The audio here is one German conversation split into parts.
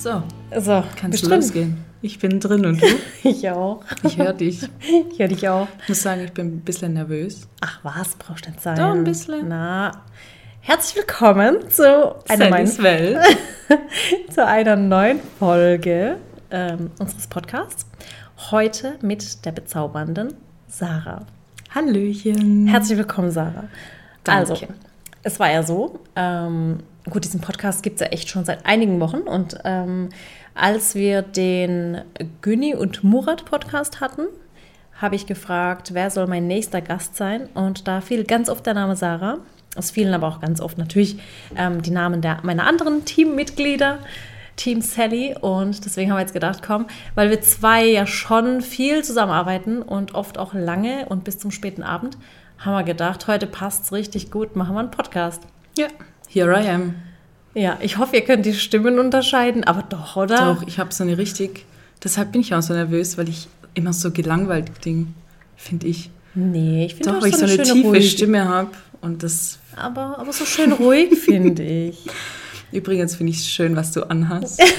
So, So, kannst du losgehen. Ich bin drin und du? Ich auch. Ich höre dich. Ich höre dich auch. Ich muss sagen, ich bin ein bisschen nervös. Ach was, brauchst du nicht sein. Doch, ein bisschen. Na, herzlich willkommen zu einer, neuen, Sallys Welt. zu einer neuen Folge ähm, unseres Podcasts. Heute mit der bezaubernden Sarah. Hallöchen. Herzlich willkommen, Sarah. Danke. Also, es war ja so, ähm, gut, diesen Podcast gibt es ja echt schon seit einigen Wochen und ähm, als wir den Günni und Murat Podcast hatten, habe ich gefragt, wer soll mein nächster Gast sein und da fiel ganz oft der Name Sarah. Es fielen aber auch ganz oft natürlich ähm, die Namen der, meiner anderen Teammitglieder, Team Sally. Und deswegen haben wir jetzt gedacht, komm, weil wir zwei ja schon viel zusammenarbeiten und oft auch lange und bis zum späten Abend, haben wir gedacht, heute passt es richtig gut, machen wir einen Podcast. Ja, here I am. Ja, ich hoffe, ihr könnt die Stimmen unterscheiden, aber doch, oder? Doch, ich habe so eine richtig. Deshalb bin ich auch so nervös, weil ich immer so gelangweilt Ding, finde ich. Nee, ich finde Doch, auch weil ich so eine schöne tiefe ruhig. Stimme habe. Und das. Aber, aber so schön ruhig, finde ich. Übrigens finde ich es schön, was du anhast.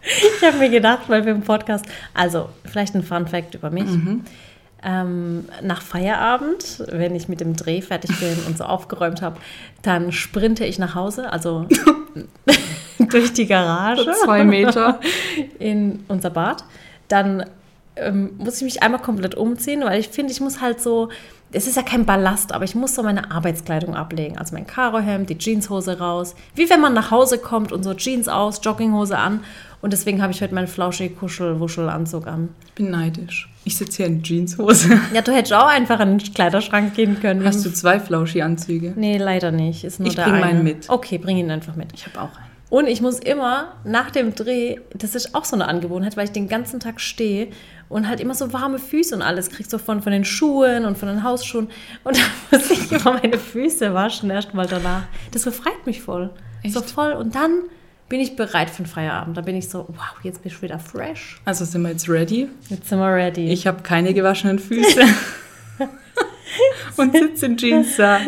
Ich habe mir gedacht, weil wir im Podcast, also vielleicht ein Fun Fact über mich. Mhm. Ähm, nach Feierabend, wenn ich mit dem Dreh fertig bin und so aufgeräumt habe, dann sprinte ich nach Hause, also durch die Garage zwei Meter. in unser Bad. Dann ähm, muss ich mich einmal komplett umziehen, weil ich finde, ich muss halt so, es ist ja kein Ballast, aber ich muss so meine Arbeitskleidung ablegen. Also mein Karohemd, die Jeanshose raus. Wie wenn man nach Hause kommt und so Jeans aus, Jogginghose an. Und deswegen habe ich heute meinen flauschig Kuschel-Wuschel-Anzug an. Ich bin neidisch. Ich sitze hier in Jeanshose. Ja, du hättest auch einfach in den Kleiderschrank gehen können. Hast du zwei Flauschi-Anzüge? Nee, leider nicht. Ist nur Ich der bring eine. meinen mit. Okay, bring ihn einfach mit. Ich habe auch einen. Und ich muss immer nach dem Dreh, das ist auch so eine Angewohnheit, weil ich den ganzen Tag stehe und halt immer so warme Füße und alles krieg so von, von den Schuhen und von den Hausschuhen. Und dann muss ich immer meine Füße waschen, erst mal danach. Das befreit mich voll. Echt? So voll. Und dann bin ich bereit für den Feierabend. Da bin ich so, wow, jetzt bist du wieder fresh. Also sind wir jetzt ready? Jetzt sind wir ready. Ich habe keine gewaschenen Füße. und sitze in Jeans da.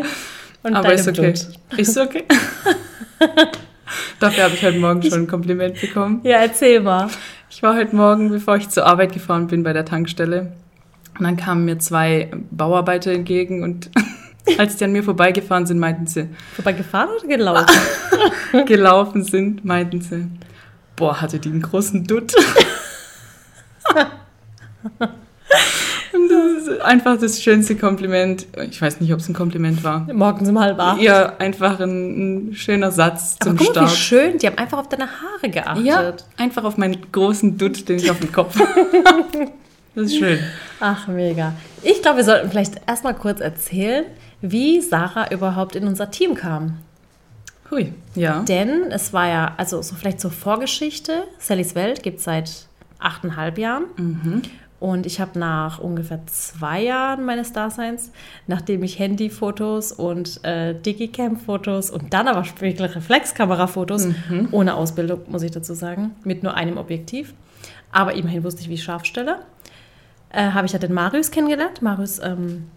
und Aber ist okay. Dutt. Ist okay. Dafür habe ich heute Morgen schon ein Kompliment bekommen. Ja, erzähl mal. Ich war heute Morgen, bevor ich zur Arbeit gefahren bin, bei der Tankstelle. Und dann kamen mir zwei Bauarbeiter entgegen und als die an mir vorbeigefahren sind, meinten sie, Vorbei gefahren oder gelaufen? gelaufen sind, meinten sie, boah, hatte die einen großen Dutt. Das ist einfach das schönste Kompliment. Ich weiß nicht, ob es ein Kompliment war. Morgens um halb acht. Ja, einfach ein, ein schöner Satz Aber zum guck mal, wie Start. schön. Die haben einfach auf deine Haare geachtet. Ja, einfach auf meinen großen Dutt, den ich auf dem Kopf Das ist schön. Ach, mega. Ich glaube, wir sollten vielleicht erstmal kurz erzählen, wie Sarah überhaupt in unser Team kam. Hui, ja. Denn es war ja, also so vielleicht zur Vorgeschichte, Sallys Welt gibt es seit achteinhalb Jahren. Mhm. Und ich habe nach ungefähr zwei Jahren meines Daseins, nachdem ich Handyfotos und äh, Digicam-Fotos und dann aber Spiegelreflexkamera-Fotos, Mhm. ohne Ausbildung, muss ich dazu sagen, mit nur einem Objektiv, aber immerhin wusste ich, wie ich scharf stelle, äh, habe ich ja den Marius kennengelernt. Marius ähm,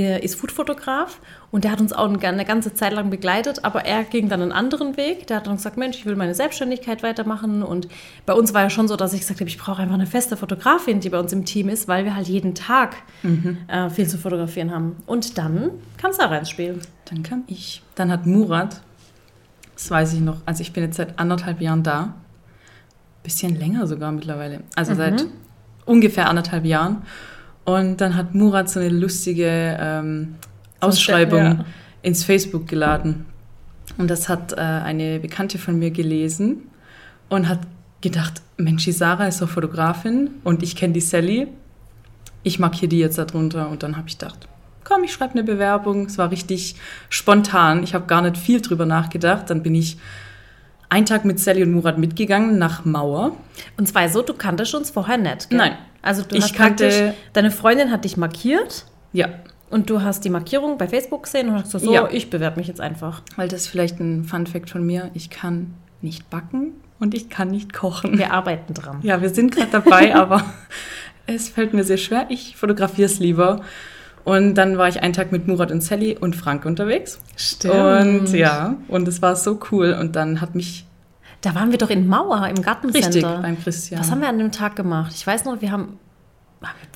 ist Foodfotograf und der hat uns auch eine ganze Zeit lang begleitet, aber er ging dann einen anderen Weg. Der hat dann gesagt, Mensch, ich will meine Selbstständigkeit weitermachen und bei uns war ja schon so, dass ich gesagt habe, ich brauche einfach eine feste Fotografin, die bei uns im Team ist, weil wir halt jeden Tag äh, viel zu fotografieren haben. Und dann kam Sarah ins Spiel. Dann kam ich. Dann hat Murat, das weiß ich noch, also ich bin jetzt seit anderthalb Jahren da. Bisschen länger sogar mittlerweile. Also seit ungefähr anderthalb Jahren. Und dann hat Murat so eine lustige ähm, Ausschreibung ja. ins Facebook geladen. Und das hat äh, eine Bekannte von mir gelesen und hat gedacht, Mensch, die Sarah ist doch Fotografin und ich kenne die Sally. Ich markiere die jetzt darunter. Und dann habe ich gedacht, komm, ich schreibe eine Bewerbung. Es war richtig spontan. Ich habe gar nicht viel drüber nachgedacht. Dann bin ich einen Tag mit Sally und Murat mitgegangen nach Mauer. Und zwar so, du kanntest uns vorher nicht, gell? Nein. Also du Ich hast kannte- praktisch, deine Freundin hat dich markiert Ja, und du hast die Markierung bei Facebook gesehen und hast gesagt, so, Ja. ich bewerbe mich jetzt einfach. weil das ist vielleicht ein Fun Fact von mir. Ich kann nicht backen und ich kann nicht kochen. Wir arbeiten dran. Ja, wir sind gerade dabei, aber es fällt mir sehr schwer. Ich fotografiere es lieber. Und dann war ich einen Tag mit Murat und Sally und Frank unterwegs. Stimmt. Und ja, und es war so cool. Und dann hat mich Da waren wir doch in Mauer im Gartencenter. Richtig, beim Christian. Was haben wir an dem Tag gemacht? Ich weiß noch, wir haben.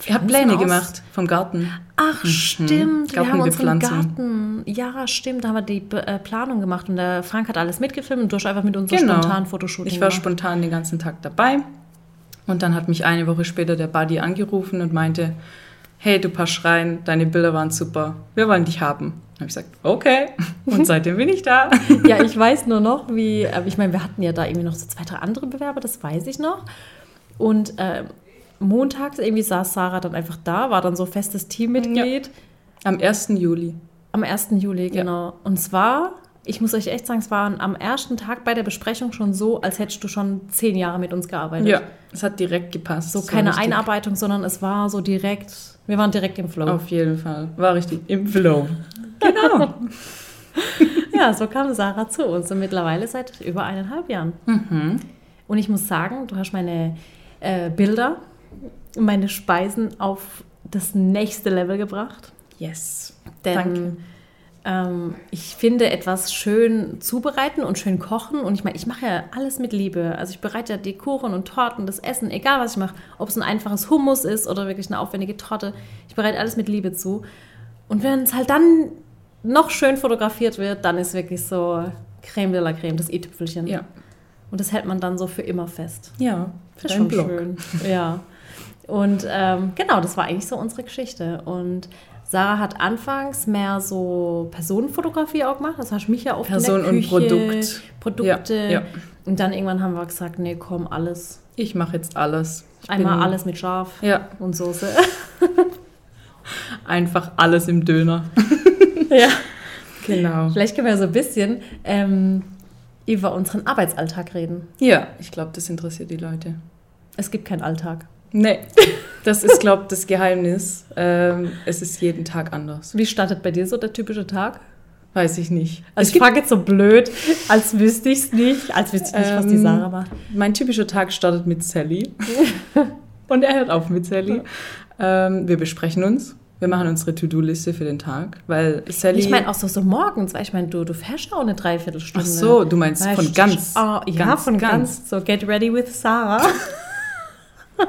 Ihr habt Pläne gemacht vom Garten. Ach, stimmt. Wir haben unseren. Garten. Ja, stimmt. Da haben wir die äh, Planung gemacht und der Frank hat alles mitgefilmt und du hast einfach mit uns so Genau. spontan Fotoshooting Ich war gemacht. spontan den ganzen Tag dabei. Und dann hat mich eine Woche später der Buddy angerufen und meinte, hey, du passt rein, deine Bilder waren super, wir wollen dich haben. Dann habe ich gesagt, okay. Und seitdem bin ich da. Ja, ich weiß nur noch, wie, äh, ich meine, wir hatten ja da irgendwie noch so zwei, drei andere Bewerber, das weiß ich noch. Und äh, montags irgendwie saß Sarah dann einfach da, war dann so festes Teammitglied. Am 1. Juli. Am 1. Juli, genau. Und zwar, ich muss euch echt sagen, es war am ersten Tag bei der Besprechung schon so, als hättest du schon zehn Jahre mit uns gearbeitet. Ja, es hat direkt gepasst. So keine richtig- Einarbeitung, sondern es war so direkt, wir waren direkt im Flow. Auf jeden Fall. War richtig im Flow. Genau. Ja, so kam Sarah zu uns und mittlerweile seit über eineinhalb Jahren. Mhm. Und ich muss sagen, du hast meine äh, Bilder, meine Speisen auf das nächste Level gebracht. Yes. Denn Danke. Ähm, ich finde, etwas schön zubereiten und schön kochen. Und ich meine, ich mache ja alles mit Liebe. Also ich bereite ja die Kuchen und Torten, das Essen, egal was ich mache. Ob es ein einfaches Hummus ist oder wirklich eine aufwendige Torte. Ich bereite alles mit Liebe zu. Und wenn es halt dann noch schön fotografiert wird, dann ist wirklich so Creme de la Creme, das i-Tüpfelchen. Ja. Und das hält man dann so für immer fest. Ja, für Das ist schon Blog. schön. Ja. Und ähm, genau, das war eigentlich so unsere Geschichte. Und Sarah hat anfangs mehr so Personenfotografie auch gemacht. Das hast du mich ja oft Person in und der Küche, Produkt. Produkte. Ja, ja. Und dann irgendwann haben wir gesagt, nee, komm, alles. Ich mache jetzt alles. Ich Einmal bin- alles mit Schaf Ja, und Soße. einfach alles im Döner. ja. Genau. Vielleicht können wir so ein bisschen ähm, über unseren Arbeitsalltag reden. Ja, ich glaube, das interessiert die Leute. Es gibt keinen Alltag. Nee, das ist, glaube ich, das Geheimnis. Ähm, es ist jeden Tag anders. Wie startet bei dir so der typische Tag? Weiß ich nicht. Also ich frage jetzt so blöd, als wüsste ich es nicht, als wüsste ich nicht, was die Ähm, Sarah macht. Mein typischer Tag startet mit Sally. Und er hört auf mit Sally. Ähm, wir besprechen uns. Wir machen unsere To-Do-Liste für den Tag, weil Sally. Ich meine auch so, so morgens, weil ich meine, du, du fährst ja auch eine Dreiviertelstunde. Ach so, du meinst Weißt von ganz. Ah, ja, ganz, von ganz. ganz. So, get ready with Sarah.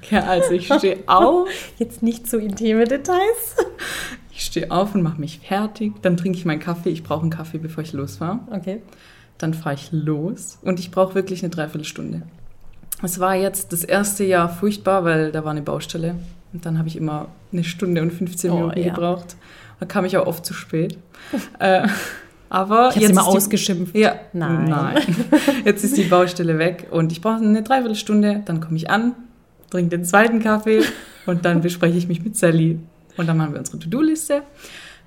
Okay, also ich stehe auf. Jetzt nicht so intime Details. Ich stehe auf und mache mich fertig. Dann trinke ich meinen Kaffee. Ich brauche einen Kaffee, bevor ich losfahre. Okay. Dann fahre ich los und ich brauche wirklich eine Dreiviertelstunde. Es war jetzt das erste Jahr furchtbar, weil da war eine Baustelle. Und dann habe ich immer eine Stunde und 15 Oh, Minuten ja. gebraucht. Da kam ich auch oft zu spät. äh, aber Ich habe immer ausgeschimpft. Ja, Nein. Jetzt ist die Baustelle weg und ich brauche eine Dreiviertelstunde. Dann komme ich an, trinke den zweiten Kaffee und dann bespreche ich mich mit Sally. Und dann machen wir unsere To-Do-Liste.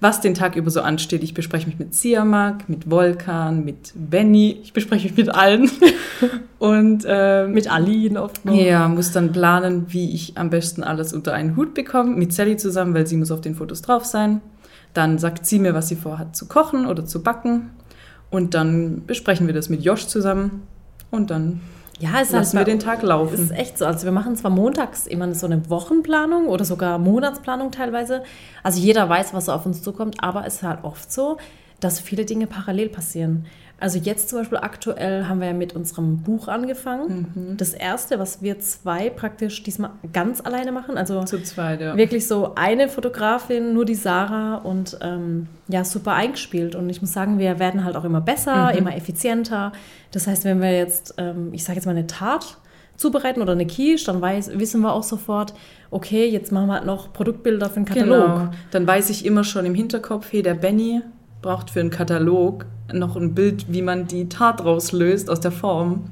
Was den Tag über so ansteht, ich bespreche mich mit Siamak, mit Volkan, mit Benny. Ich bespreche mich mit allen. Und ähm, Mit Aline oft noch. ja, muss dann planen, wie ich am besten alles unter einen Hut bekomme, mit Sally zusammen, weil sie muss auf den Fotos drauf sein. Dann sagt sie mir, was sie vorhat zu kochen oder zu backen. Und dann besprechen wir das mit Josh zusammen. Und dann Ja, es lassen wir halt bei- den Tag Es laufen. ist echt so. Also wir machen zwar montags immer so eine Wochenplanung oder sogar Monatsplanung teilweise. Also jeder weiß, was auf uns zukommt, aber es ist halt oft so, dass viele Dinge parallel passieren. Also jetzt zum Beispiel aktuell haben wir ja mit unserem Buch angefangen. Das erste, was wir zwei praktisch diesmal ganz alleine machen. Also Zu zweit, ja. wirklich so eine Fotografin, nur die Sarah und ähm, ja, super eingespielt. Und ich muss sagen, wir werden halt auch immer besser, immer effizienter. Das heißt, wenn wir jetzt, ähm, ich sage jetzt mal eine Tat zubereiten oder eine Quiche, dann weiß, wissen wir auch sofort, okay, jetzt machen wir halt noch Produktbilder für den Katalog. Genau. Dann weiß ich immer schon im Hinterkopf, hey, der Benny braucht für einen Katalog noch ein Bild, wie man die Tat rauslöst aus der Form.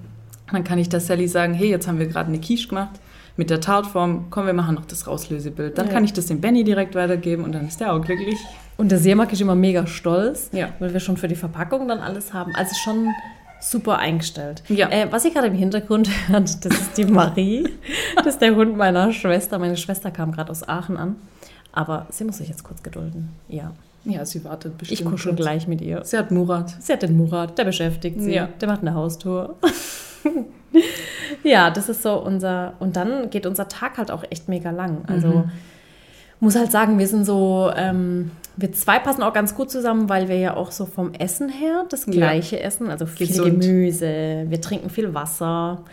Dann kann ich der Sally sagen, hey, jetzt haben wir gerade eine Quiche gemacht mit der Tartform, komm, wir machen noch das Rauslösebild. Dann Ja. kann ich das dem Benny direkt weitergeben und dann ist der auch glücklich. Und der Seemark ist immer mega stolz, Ja. weil wir schon für die Verpackung dann alles haben. Also schon super eingestellt. Ja. Äh, was ihr gerade im Hintergrund hört, das ist die Marie. Das ist der Hund meiner Schwester. Meine Schwester kam gerade aus Aachen an. Aber sie muss sich jetzt kurz gedulden. Ja. Ja, sie wartet bestimmt. Ich kuschel gleich mit ihr. Sie hat Murat. Sie hat den Murat, der beschäftigt sie. Ja. Der macht eine Haustour. ja, das ist so unser. Und dann geht unser Tag halt auch echt mega lang. Also. Mhm. muss halt sagen, wir sind so, ähm, wir zwei passen auch ganz gut zusammen, weil wir ja auch so vom Essen her das gleiche ja. essen. Also viel gesund. Gemüse, wir trinken viel Wasser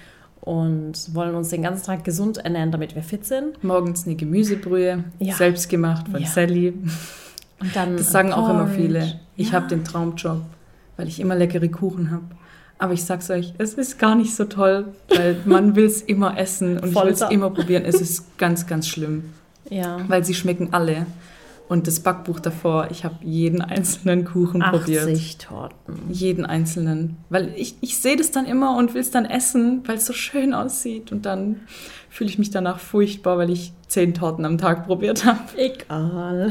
und wollen uns den ganzen Tag gesund ernähren, damit wir fit sind. Morgens eine Gemüsebrühe, ja. selbst gemacht von ja. Sally. Das sagen auch immer viele. Ich habe den Traumjob, weil ich immer leckere Kuchen habe. Aber ich sag's euch, es ist gar nicht so toll, weil man will es immer essen und Folter. ich will es immer probieren. Es ist ganz, ganz schlimm. Ja. Weil sie schmecken alle. Und das Backbuch davor, ich habe jeden einzelnen Kuchen 80 probiert. 80 Torten. Jeden einzelnen. Weil ich, ich sehe das dann immer und will es dann essen, weil es so schön aussieht. Und dann fühle ich mich danach furchtbar, weil ich zehn Torten am Tag probiert habe. Egal.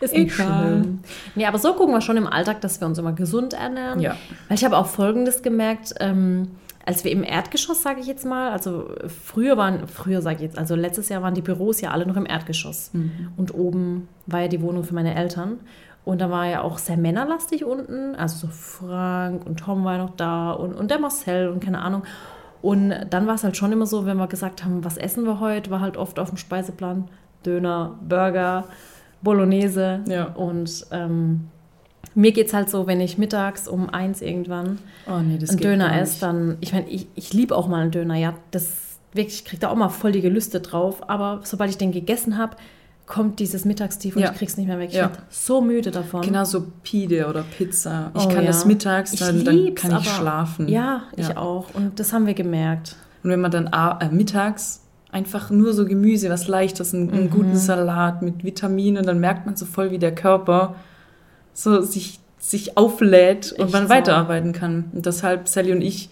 Ist nicht Egal. schlimm. Nee, aber so gucken wir schon im Alltag, dass wir uns immer gesund ernähren. Ja. Weil ich habe auch Folgendes gemerkt. Ähm, als wir im Erdgeschoss, sage ich jetzt mal, also früher waren, früher sage ich jetzt, also letztes Jahr waren die Büros ja alle noch im Erdgeschoss. Mhm. Und oben war ja die Wohnung für meine Eltern. Und da war ja auch sehr männerlastig unten. Also so Frank und Tom war ja noch da und, und der Marcel und keine Ahnung. Und dann war es halt schon immer so, wenn wir gesagt haben, was essen wir heute, war halt oft auf dem Speiseplan Döner, Burger, Bolognese. Ja. Und ähm, mir geht es halt so, wenn ich mittags um eins irgendwann oh, nee, einen Döner esse, dann, ich meine, ich, ich liebe auch mal einen Döner, ja, das wirklich, ich kriege da auch mal voll die Gelüste drauf, aber sobald ich den gegessen habe, kommt dieses Mittagstief und ja. ich krieg's nicht mehr weg. Ich ja. bin so müde davon. Genau so Pide oder Pizza. Ich oh, kann ja. das mittags, dann, dann kann ich schlafen. Ja, ich auch. Und das haben wir gemerkt. Und wenn man dann äh, mittags einfach nur so Gemüse, was leichtes, einen, einen mhm. guten Salat mit Vitaminen, dann merkt man so voll, wie der Körper so sich, sich auflädt und Echt man so. weiterarbeiten kann. Und deshalb, Sally und ich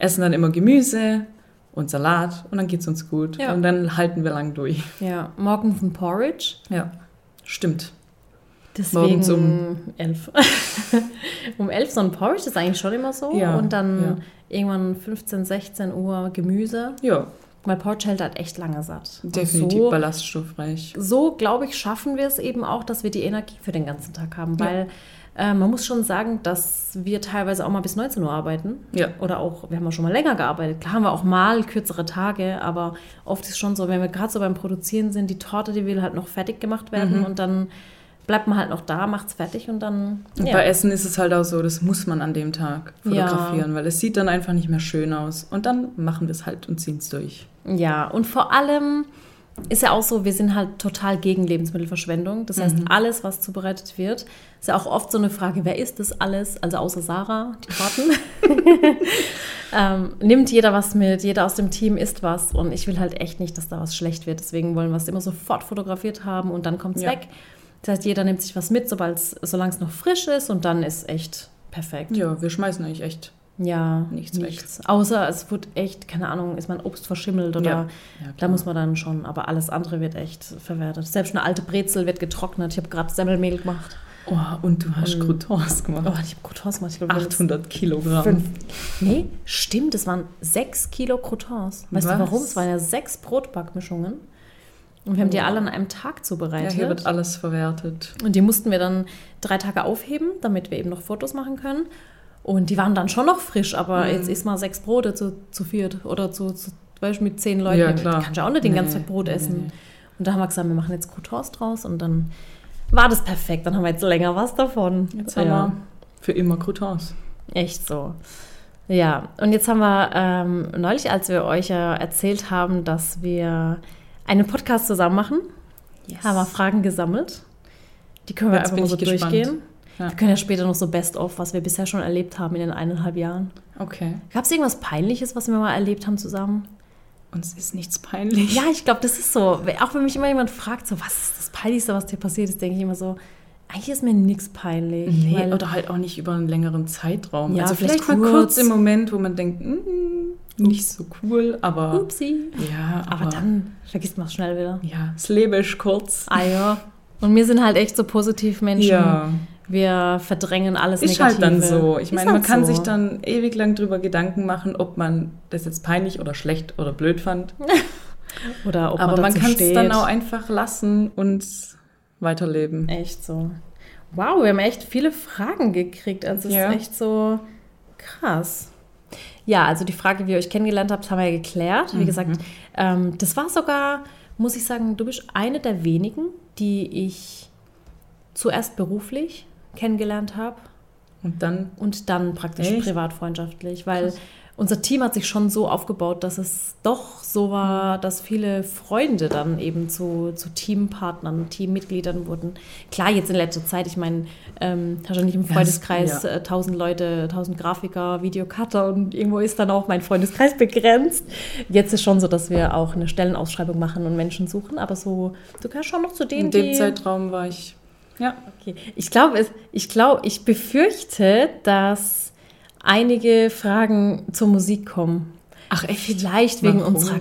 essen dann immer Gemüse und Salat und dann geht es uns gut. Ja. Und dann halten wir lang durch. Ja, morgens ein Porridge. Ja, stimmt. Deswegen Morgens um elf. um elf so ein Porridge ist eigentlich schon immer so. Ja, und dann ja. irgendwann 15, 16 Uhr Gemüse. Ja. Weil Porridge hält halt echt lange satt. Definitiv so, ballaststoffreich. So, glaube ich, schaffen wir es eben auch, dass wir die Energie für den ganzen Tag haben. Weil ja. Äh, man muss schon sagen, dass wir teilweise auch mal bis 19 Uhr arbeiten. Ja. Oder auch, wir haben auch schon mal länger gearbeitet. Klar haben wir auch mal kürzere Tage, aber oft ist es schon so, wenn wir gerade so beim Produzieren sind, die Torte, die will halt noch fertig gemacht werden mhm. und dann bleibt man halt noch da, macht es fertig und dann. Und ja. bei Essen ist es halt auch so, das muss man an dem Tag fotografieren, ja. weil es sieht dann einfach nicht mehr schön aus. Und dann machen wir es halt und ziehen es durch. Ja, und vor allem ist ja auch so, wir sind halt total gegen Lebensmittelverschwendung. Das heißt, mhm. alles, was zubereitet wird, ist ja auch oft so eine Frage, wer isst das alles? Also außer Sarah, die Karten. ähm, nimmt jeder was mit, jeder aus dem Team isst was und ich will halt echt nicht, dass da was schlecht wird. Deswegen wollen wir es immer sofort fotografiert haben und dann kommt es ja. weg. Das heißt, jeder nimmt sich was mit, solange es noch frisch ist und dann ist echt perfekt. Ja, wir schmeißen eigentlich echt ja, nichts, nichts. Weg. Außer es wird echt, keine Ahnung, ist mein Obst verschimmelt oder ja. Ja, da muss man dann schon, aber alles andere wird echt verwertet. Selbst eine alte Brezel wird getrocknet. Ich habe gerade Semmelmehl gemacht. Oh, und du hast und, Croutons gemacht. Oh, ich habe Croutons gemacht. Ich glaub, 800 Kilogramm. Fünf. Nee, stimmt, es waren sechs Kilo Croutons. Weißt Was? du warum? Es waren ja sechs Brotbackmischungen. Und wir haben oh. die alle an einem Tag zubereitet. Ja, hier wird alles verwertet. Und die mussten wir dann drei Tage aufheben, damit wir eben noch Fotos machen können. Und die waren dann schon noch frisch, aber mhm. jetzt isst mal sechs Brote zu, zu viert oder zu, zu weißt, mit zehn Leuten. Ja, klar. Da kannst du auch nicht den ganzen Tag Brot essen. Nee. Und da haben wir gesagt, wir machen jetzt Croutons draus und dann war das perfekt. Dann haben wir jetzt länger was davon. Jetzt haben ja. wir für immer Croutons. Echt so. Ja, und jetzt haben wir ähm, neulich, als wir euch ja erzählt haben, dass wir einen Podcast zusammen machen, yes. haben wir Fragen gesammelt. Die können wir jetzt einfach mal so gespannt. Ja. Wir können ja später noch so Best-of, was wir bisher schon erlebt haben in den eineinhalb Jahren. Okay. Gab es irgendwas Peinliches, was wir mal erlebt haben zusammen? Uns ist nichts peinlich. Ja, ich glaube, das ist so. Auch wenn mich immer jemand fragt, so, was ist das Peinlichste, was dir passiert ist, denke ich immer so, eigentlich ist mir nichts peinlich. Nee, oder halt auch nicht über einen längeren Zeitraum. Ja, also vielleicht, vielleicht mal kurz im Moment, wo man denkt, mm, nicht so cool, aber. Upsi. Ja, aber, aber dann vergisst man es schnell wieder. Ja, das Leben ist kurz. Ah ja. Und wir sind halt echt so positiv Menschen. Ja wir verdrängen alles ist Negative. Ist halt dann so. Ich meine, halt man kann so. sich dann ewig lang drüber Gedanken machen, ob man das jetzt peinlich oder schlecht oder blöd fand. oder ob man Aber man kann es dann auch einfach lassen und weiterleben. Echt so. Wow, wir haben echt viele Fragen gekriegt. Also es ja. ist echt so krass. Ja, also die Frage, wie ihr euch kennengelernt habt, haben wir ja geklärt. Wie mhm. gesagt, ähm, das war sogar, muss ich sagen, du bist eine der wenigen, die ich zuerst beruflich kennengelernt habe Und dann, und dann praktisch Echt? privatfreundschaftlich, weil Krass. unser Team hat sich schon so aufgebaut, dass es doch so war, dass viele Freunde dann eben zu, zu Teampartnern, Teammitgliedern wurden. Klar, jetzt in letzter Zeit, ich meine, ähm, hast du nicht im Freundeskreis ja. äh, 1000 Leute, 1000 Grafiker, Videocutter und irgendwo ist dann auch mein Freundeskreis begrenzt. Jetzt ist schon so, dass wir auch eine Stellenausschreibung machen und Menschen suchen, aber so, du gehörst schon noch zu denen, in dem. Zeitraum war ich, ja, Okay. Ich glaube, ich glaube, ich befürchte, dass einige Fragen zur Musik kommen. ach echt, Vielleicht wegen Warum? unserer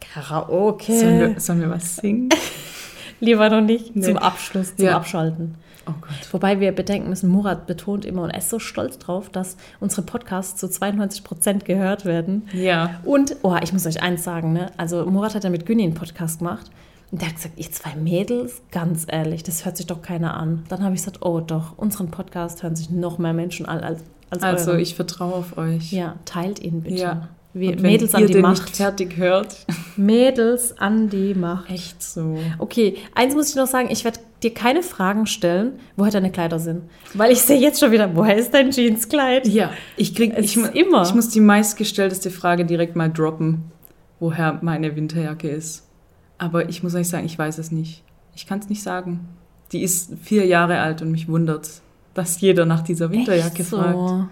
Karaoke. sollen wir, sollen wir was singen? Lieber noch nicht. Nee. Zum Abschluss, zum Ja. Abschalten. Oh Gott. Wobei wir bedenken müssen, Murat betont immer und er ist so stolz drauf, dass unsere Podcasts zu 92 Prozent gehört werden. Ja, Und, oh, ich muss euch eins sagen, ne? Also Murat hat ja mit Günni einen Podcast gemacht. Und der hat gesagt, ihr zwei Mädels, ganz ehrlich, das hört sich doch keiner an. Dann habe ich gesagt, oh doch, unseren Podcast hören sich noch mehr Menschen an als, als also euren. ich vertraue auf euch. Ja, teilt ihn bitte. Ja. Wir, Mädels ihr an die Macht. nicht fertig hört. Mädels an die Macht. Echt so. Okay, eins muss ich noch sagen, ich werde dir keine Fragen stellen, woher deine Kleider sind. Weil ich sehe jetzt schon wieder, woher ist dein Jeanskleid? Ja, ich krieg Es ich, immer. Ich muss die meistgestellteste Frage direkt mal droppen, woher meine Winterjacke ist. Aber ich muss euch sagen, ich weiß es nicht. Ich kann es nicht sagen. Die ist vier Jahre alt und mich wundert, dass jeder nach dieser Winterjacke Echt so. fragt.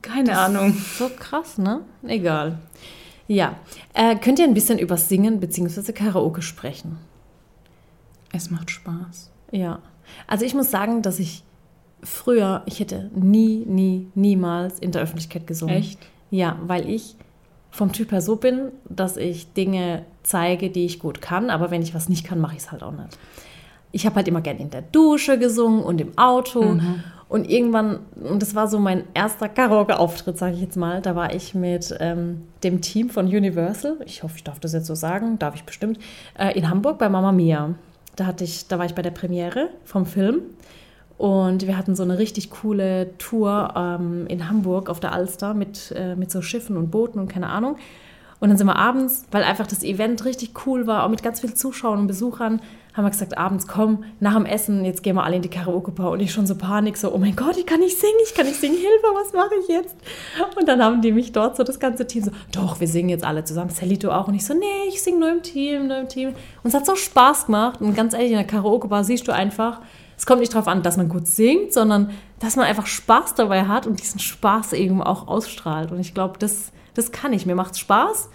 Keine Ahnung. So krass, ne? Egal. Ja. Äh, könnt ihr ein bisschen über Singen bzw. Karaoke sprechen? Es macht Spaß. Ja. Also ich muss sagen, dass ich früher, ich hätte nie, nie, niemals in der Öffentlichkeit gesungen. Echt? Ja, weil ich vom Typ her so bin, dass ich Dinge zeige, die ich gut kann, aber wenn ich was nicht kann, mache ich es halt auch nicht. Ich habe halt immer gern in der Dusche gesungen und im Auto. Und irgendwann, und das war so mein erster Karaoke-Auftritt, sage ich jetzt mal, da war ich mit ähm, dem Team von Universal, ich hoffe, ich darf das jetzt so sagen, darf ich bestimmt, äh, in Hamburg bei Mama Mia. Da, hatte ich, da war ich bei der Premiere vom Film und wir hatten so eine richtig coole Tour ähm, in Hamburg auf der Alster mit, äh, mit so Schiffen und Booten und keine Ahnung. Und dann sind wir abends, weil einfach das Event richtig cool war, auch mit ganz vielen Zuschauern und Besuchern, haben wir gesagt, abends komm, nach dem Essen, jetzt gehen wir alle in die Karaoke-Bar. Und ich schon so Panik, so, oh mein Gott, ich kann nicht singen, ich kann nicht singen, Hilfe, was mache ich jetzt? Und dann haben die mich dort so, das ganze Team so, doch, wir singen jetzt alle zusammen, du auch. Und ich so, nee, ich singe nur im Team, nur im Team. Und es hat so Spaß gemacht. Und ganz ehrlich, in der Karaoke-Bar siehst du einfach, es kommt nicht darauf an, dass man gut singt, sondern dass man einfach Spaß dabei hat und diesen Spaß eben auch ausstrahlt. Und ich glaube, das, das kann ich. Mir macht Spaß.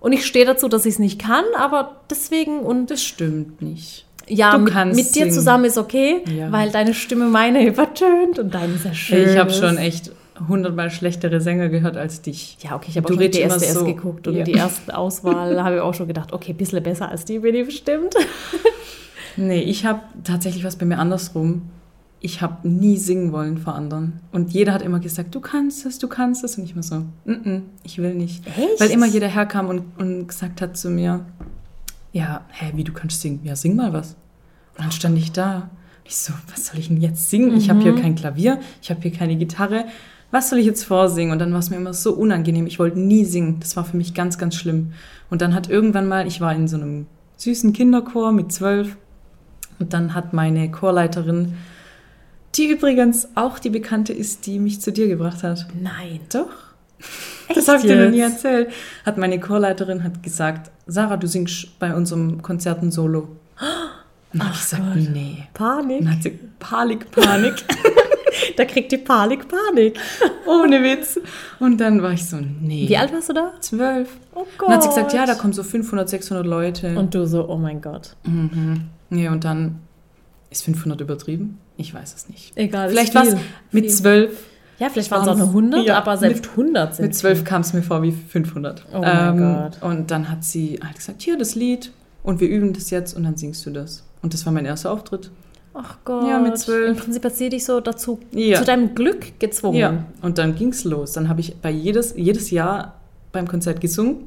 Und ich stehe dazu, dass ich es nicht kann, aber deswegen und Das stimmt nicht. ja, mit, mit dir singen. zusammen ist okay, Ja. weil deine Stimme meine übertönt und deine sehr schön. Ich habe ist. schon echt hundertmal schlechtere Sänger gehört als dich. Ja, okay, ich habe auch schon immer DSDS so. geguckt und Ja. die erste Auswahl habe ich auch schon gedacht, okay, ein bisschen besser als die bin ich bestimmt. Nee, ich habe tatsächlich was bei mir andersrum. Ich habe nie singen wollen vor anderen. Und jeder hat immer gesagt, du kannst es, du kannst es. Und ich war so, mm -mm, ich will nicht. Echt? Weil immer jeder herkam und, und gesagt hat zu mir, ja, hä, wie, du kannst singen? Ja, sing mal was. Und dann stand ich da. Ich so, was soll ich denn jetzt singen? Ich habe hier kein Klavier, ich habe hier keine Gitarre. Was soll ich jetzt vorsingen? Und dann war es mir immer so unangenehm. Ich wollte nie singen. Das war für mich ganz, ganz schlimm. Und dann hat irgendwann mal, ich war in so einem süßen Kinderchor mit zwölf. Und dann hat meine Chorleiterin, die übrigens auch die Bekannte ist, die mich zu dir gebracht hat. Nein. Doch. Echt Das habe ich dir noch nie erzählt. Hat meine Chorleiterin hat gesagt, Sarah, du singst bei unserem Konzert ein Solo. Und habe ich gesagt, Gott. nee. Panik. Und dann hat sie Panik, Panik, Da kriegt die Panik Panik. ohne Witz. Und dann war ich so, nee. Wie alt warst du da? Zwölf. Oh Und dann hat sie gesagt, ja, da kommen so 500, 600 Leute. Und du so, oh mein Gott. mhm. Nee, und dann ist 500 übertrieben? Ich weiß es nicht. Egal. Vielleicht war es mit Viel. zwölf. Ja, vielleicht waren es auch nur 100, Ja, aber selbst 100 sind Mit zwölf kam es mir vor wie 500. Oh mein Gott. Und dann hat sie halt gesagt, hier das Lied und wir üben das jetzt und dann singst du das. Und das war mein erster Auftritt. Ach Gott. Ja, mit zwölf. Im Prinzip hat sie dich so dazu, Ja. zu deinem Glück gezwungen. Ja, und dann ging's los. Dann habe ich bei jedes, jedes Jahr beim Konzert gesungen.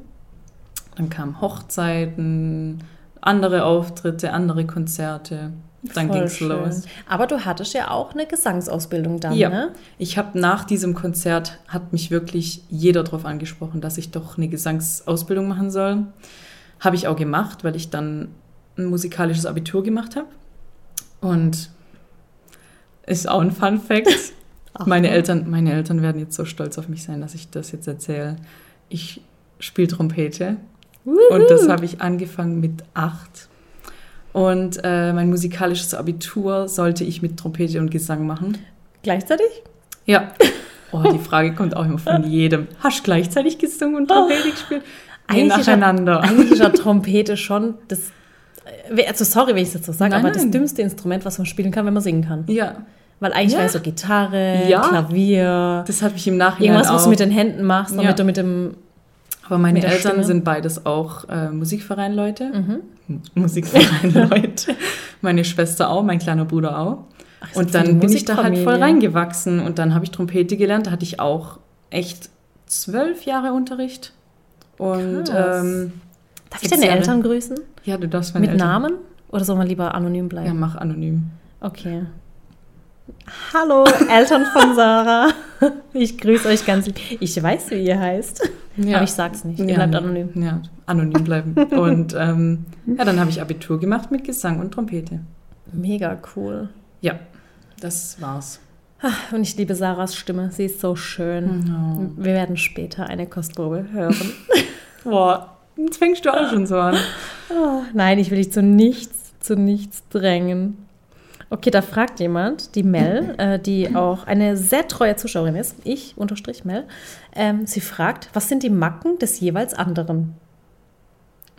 Dann kamen Hochzeiten, andere Auftritte, andere Konzerte. Dann Voll ging's schön. los. Aber du hattest ja auch eine Gesangsausbildung dann, Ja. ne? Ich habe nach diesem Konzert, hat mich wirklich jeder darauf angesprochen, dass ich doch eine Gesangsausbildung machen soll. Habe ich auch gemacht, weil ich dann ein musikalisches Abitur gemacht habe. Und ist auch ein Fun Fact. meine, Eltern, meine Eltern werden jetzt so stolz auf mich sein, dass ich das jetzt erzähle. Ich spiele Trompete. Und das habe ich angefangen mit acht. Und äh, mein musikalisches Abitur sollte ich mit Trompete und Gesang machen. Gleichzeitig? Ja. Oh, die Frage kommt auch immer von jedem. Hast du gleichzeitig gesungen und Trompete gespielt? Nee, Eigentlich ist ja- nacheinander. Eigentlich ist ja Trompete schon das. äh, Also sorry, wenn ich das so sage, Nein, aber das nein. dümmste Instrument, was man spielen kann, wenn man singen kann. Ja, Weil eigentlich Ja. wäre so Gitarre, Ja. Klavier, das hat mich im Nachhinein irgendwas, auch. was du mit den Händen machst, damit Ja. du mit dem. Aber meine Eltern Stimme. sind beides auch äh, Musikvereinleute. Mhm. Musikvereinleute. meine Schwester auch, mein kleiner Bruder auch. Ach, Und dann bin ich da halt voll reingewachsen und dann habe ich Trompete gelernt. Da hatte ich auch echt zwölf Jahre Unterricht. Und ähm, Darf ich deine Jahre. Eltern grüßen? ja, du darfst meine mit Eltern. Namen? Oder soll man lieber anonym Ja, bleiben? mach anonym. Okay. Hallo, Eltern von Sarah. Ich grüße euch ganz lieb. Ich weiß, wie ihr heißt, Ja. aber ich sag's nicht. Ihr Ja, bleibt anonym. Ja, anonym bleiben. und ähm, ja, dann habe ich Abitur gemacht mit Gesang und Trompete. Mega cool. Ja, das war's. Und ich liebe Sarahs Stimme. Sie ist so schön. Wir werden später eine Kostprobe hören. Boah, jetzt fängst du auch schon so an. Oh, nein, ich will dich zu nichts, zu nichts drängen. Okay, da fragt jemand, die Mel, äh, die auch eine sehr treue Zuschauerin ist, ich unterstrich Mel, ähm, sie fragt, was sind die Macken des jeweils anderen?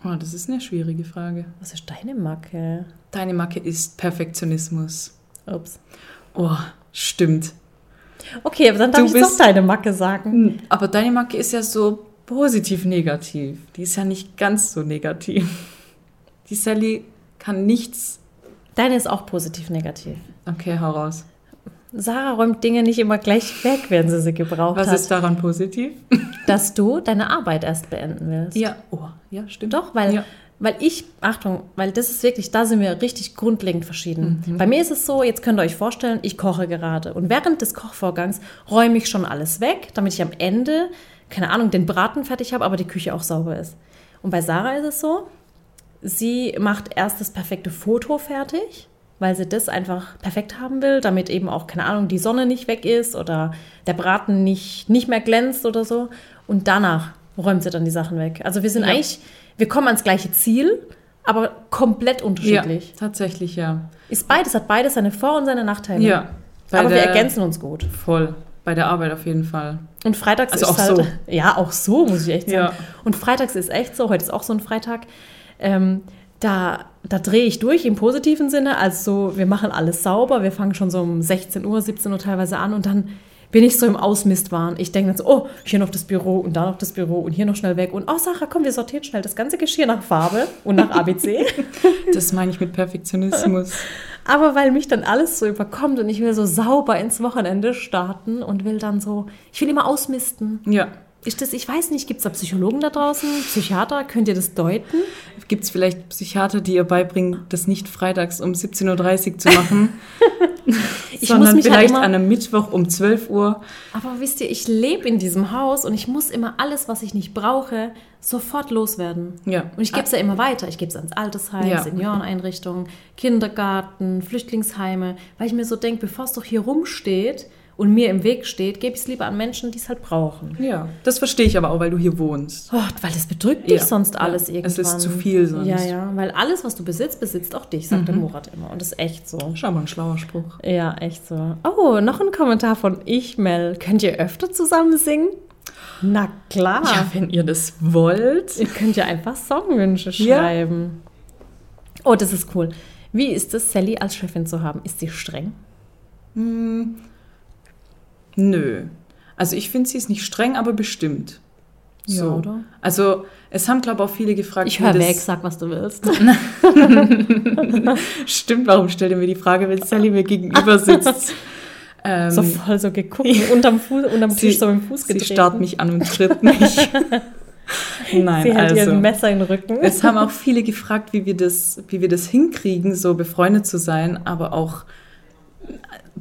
Oh, das ist eine schwierige Frage. Was ist deine Macke? Deine Macke ist Perfektionismus. Ups. Oh, stimmt. Okay, aber dann darf Du ich doch deine Macke sagen. Aber deine Macke ist ja so positiv-negativ. Die ist ja nicht ganz so negativ. Die Sally kann nichts. Deine ist auch positiv-negativ. Okay, hau raus. Sarah räumt Dinge nicht immer gleich weg, wenn sie sie gebraucht Was hat. ist daran positiv? Dass du deine Arbeit erst beenden willst. Ja, oh, ja, stimmt. Doch, weil, Ja. weil ich, Achtung, weil das ist wirklich, da sind wir richtig grundlegend verschieden. Mhm. Bei mir ist es so, jetzt könnt ihr euch vorstellen, ich koche gerade und während des Kochvorgangs räume ich schon alles weg, damit ich am Ende, keine Ahnung, den Braten fertig habe, aber die Küche auch sauber ist. Und bei Sarah ist es so, sie macht erst das perfekte Foto fertig, weil sie das einfach perfekt haben will, damit eben auch, keine Ahnung, die Sonne nicht weg ist oder der Braten nicht, nicht mehr glänzt oder so. Und danach räumt sie dann die Sachen weg. Also wir sind Ja. eigentlich, wir kommen ans gleiche Ziel, aber komplett Ja, unterschiedlich. tatsächlich, ja. Ist beides, hat beides seine Vor- und seine Nachteile. Ja. Aber wir ergänzen uns gut. Voll. Bei der Arbeit auf jeden Fall. Und freitags Also ist auch halt, so. Ja, auch so, muss ich echt sagen. Ja. Und freitags ist echt so, heute ist auch so ein Freitag. Ähm, da, da drehe ich durch im positiven Sinne. Also wir machen alles sauber. Wir fangen schon so um 16 Uhr, 17 Uhr teilweise an und dann bin ich so im Ausmistwahn. Ich denke dann so, oh, hier noch das Büro und da noch das Büro und hier noch schnell weg. Und oh, Sarah, komm, wir sortieren schnell das ganze Geschirr nach Farbe und nach ABC. Das meine ich mit Perfektionismus. Aber weil mich dann alles so überkommt und ich will so sauber ins Wochenende starten und will dann so, ich will immer ausmisten. Ja. Ist das, ich weiß nicht, gibt es da Psychologen da draußen, Psychiater, könnt ihr das deuten? Gibt es vielleicht Psychiater, die ihr beibringen, das nicht freitags um 17.30 Uhr zu machen, Ich sondern muss mich halt vielleicht immer- an einem Mittwoch um 12 Uhr? Aber wisst ihr, ich lebe in diesem Haus und ich muss immer alles, was ich nicht brauche, sofort loswerden. Ja. Und ich gebe es ja immer weiter. Ich gebe es ans Altersheim, Ja. Senioreneinrichtungen, Kindergarten, Flüchtlingsheime, weil ich mir so denke, bevor es doch hier rumsteht und mir im Weg steht, gebe ich es lieber an Menschen, die es halt brauchen. Ja, das verstehe ich aber auch, weil du hier wohnst. Oh, weil das bedrückt dich Ja, sonst ja. alles Es irgendwann. ist zu viel sonst. Ja, ja, weil alles, was du besitzt, besitzt auch dich, sagt der Murat immer. Und das ist echt so. Schau mal, ein schlauer Spruch. Ja, echt so. Oh, noch ein Kommentar von Ich, Mel. Könnt ihr öfter zusammen singen? Na klar. Ja, wenn ihr das wollt. Ihr könnt ja einfach Songwünsche Ja. schreiben. Oh, das ist cool. Wie ist es, Sally als Chefin zu haben? Ist sie streng? Hm, nö. Also ich finde, sie ist nicht streng, aber bestimmt. Ja, oder? Also es haben, glaube ich, auch viele gefragt. Ich höre weg, sag, was du willst. Stimmt, warum stellt ihr mir die Frage, wenn Sally mir gegenüber sitzt? ähm, so voll so geguckt, unterm, Fuß, unterm sie, Tisch so mit dem Fuß sie gedreht. starrt mich an und tritt mich. Nein, Sie hält ihr also. ein Messer in den Rücken. Es haben auch viele gefragt, wie wir das, wie wir das hinkriegen, so befreundet zu sein, aber auch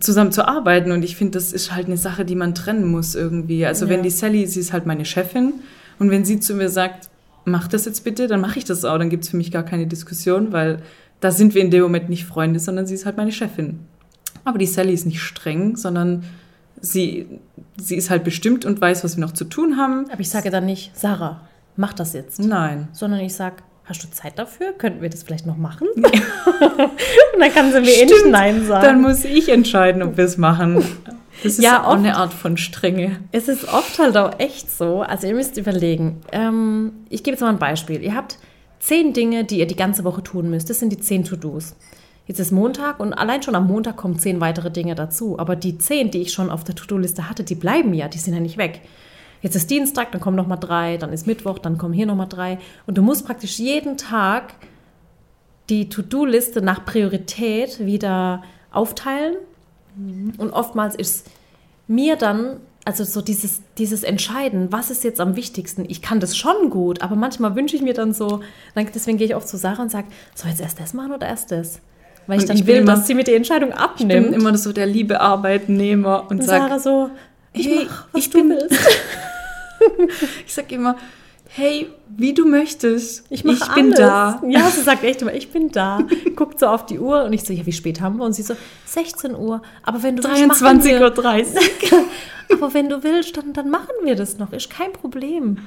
zusammen zu arbeiten. Und ich finde, das ist halt eine Sache, die man trennen muss irgendwie. Also Ja. wenn die Sally, sie ist halt meine Chefin, und wenn sie zu mir sagt, mach das jetzt bitte, dann mache ich das auch. Dann gibt es für mich gar keine Diskussion, weil da sind wir in dem Moment nicht Freunde, sondern sie ist halt meine Chefin. Aber die Sally ist nicht streng, sondern sie, sie ist halt bestimmt und weiß, was wir noch zu tun haben. Aber ich sage dann nicht, Sarah, mach das jetzt. Nein. Sondern ich sage, hast du Zeit dafür? Könnten wir das vielleicht noch machen? und dann kann sie mir eh nicht Nein sagen. Dann muss ich entscheiden, ob wir es machen. Das ist Ja, auch eine Art von Strenge. Es ist oft halt auch echt so. Also ihr müsst überlegen. Ähm, ich gebe jetzt mal ein Beispiel. Ihr habt zehn Dinge, die ihr die ganze Woche tun müsst. Das sind die zehn To-Dos. Jetzt ist Montag und allein schon am Montag kommen zehn weitere Dinge dazu. Aber die zehn, die ich schon auf der To-Do-Liste hatte, die bleiben ja, die sind ja nicht weg. Jetzt ist Dienstag, dann kommen noch mal drei, dann ist Mittwoch, dann kommen hier noch mal drei. Und du musst praktisch jeden Tag die To-Do-Liste nach Priorität wieder aufteilen. Und oftmals ist mir dann, also so dieses, dieses Entscheiden, was ist jetzt am wichtigsten? Ich kann das schon gut, aber manchmal wünsche ich mir dann so, dann, deswegen gehe ich oft zu Sarah und sage, soll ich jetzt erst das machen oder erst das? Weil ich Und dann ich will, immer- dass sie mir die Entscheidung Ich abnimmt. bin immer so der liebe Arbeitnehmer und und sage, Sarah so, ich Hey, mach, was ich du bin- willst. ich sag immer, hey, wie du möchtest. Ich, bin alles. da. Ja, sie sagt echt immer, ich bin da. Guckt so auf die Uhr und ich so, ja, wie spät haben wir? Und sie so, 16 Uhr. Aber wenn du willst, machen wir- 23.30 Uhr. Aber wenn du willst, dann, dann machen wir das noch. Ist kein Problem.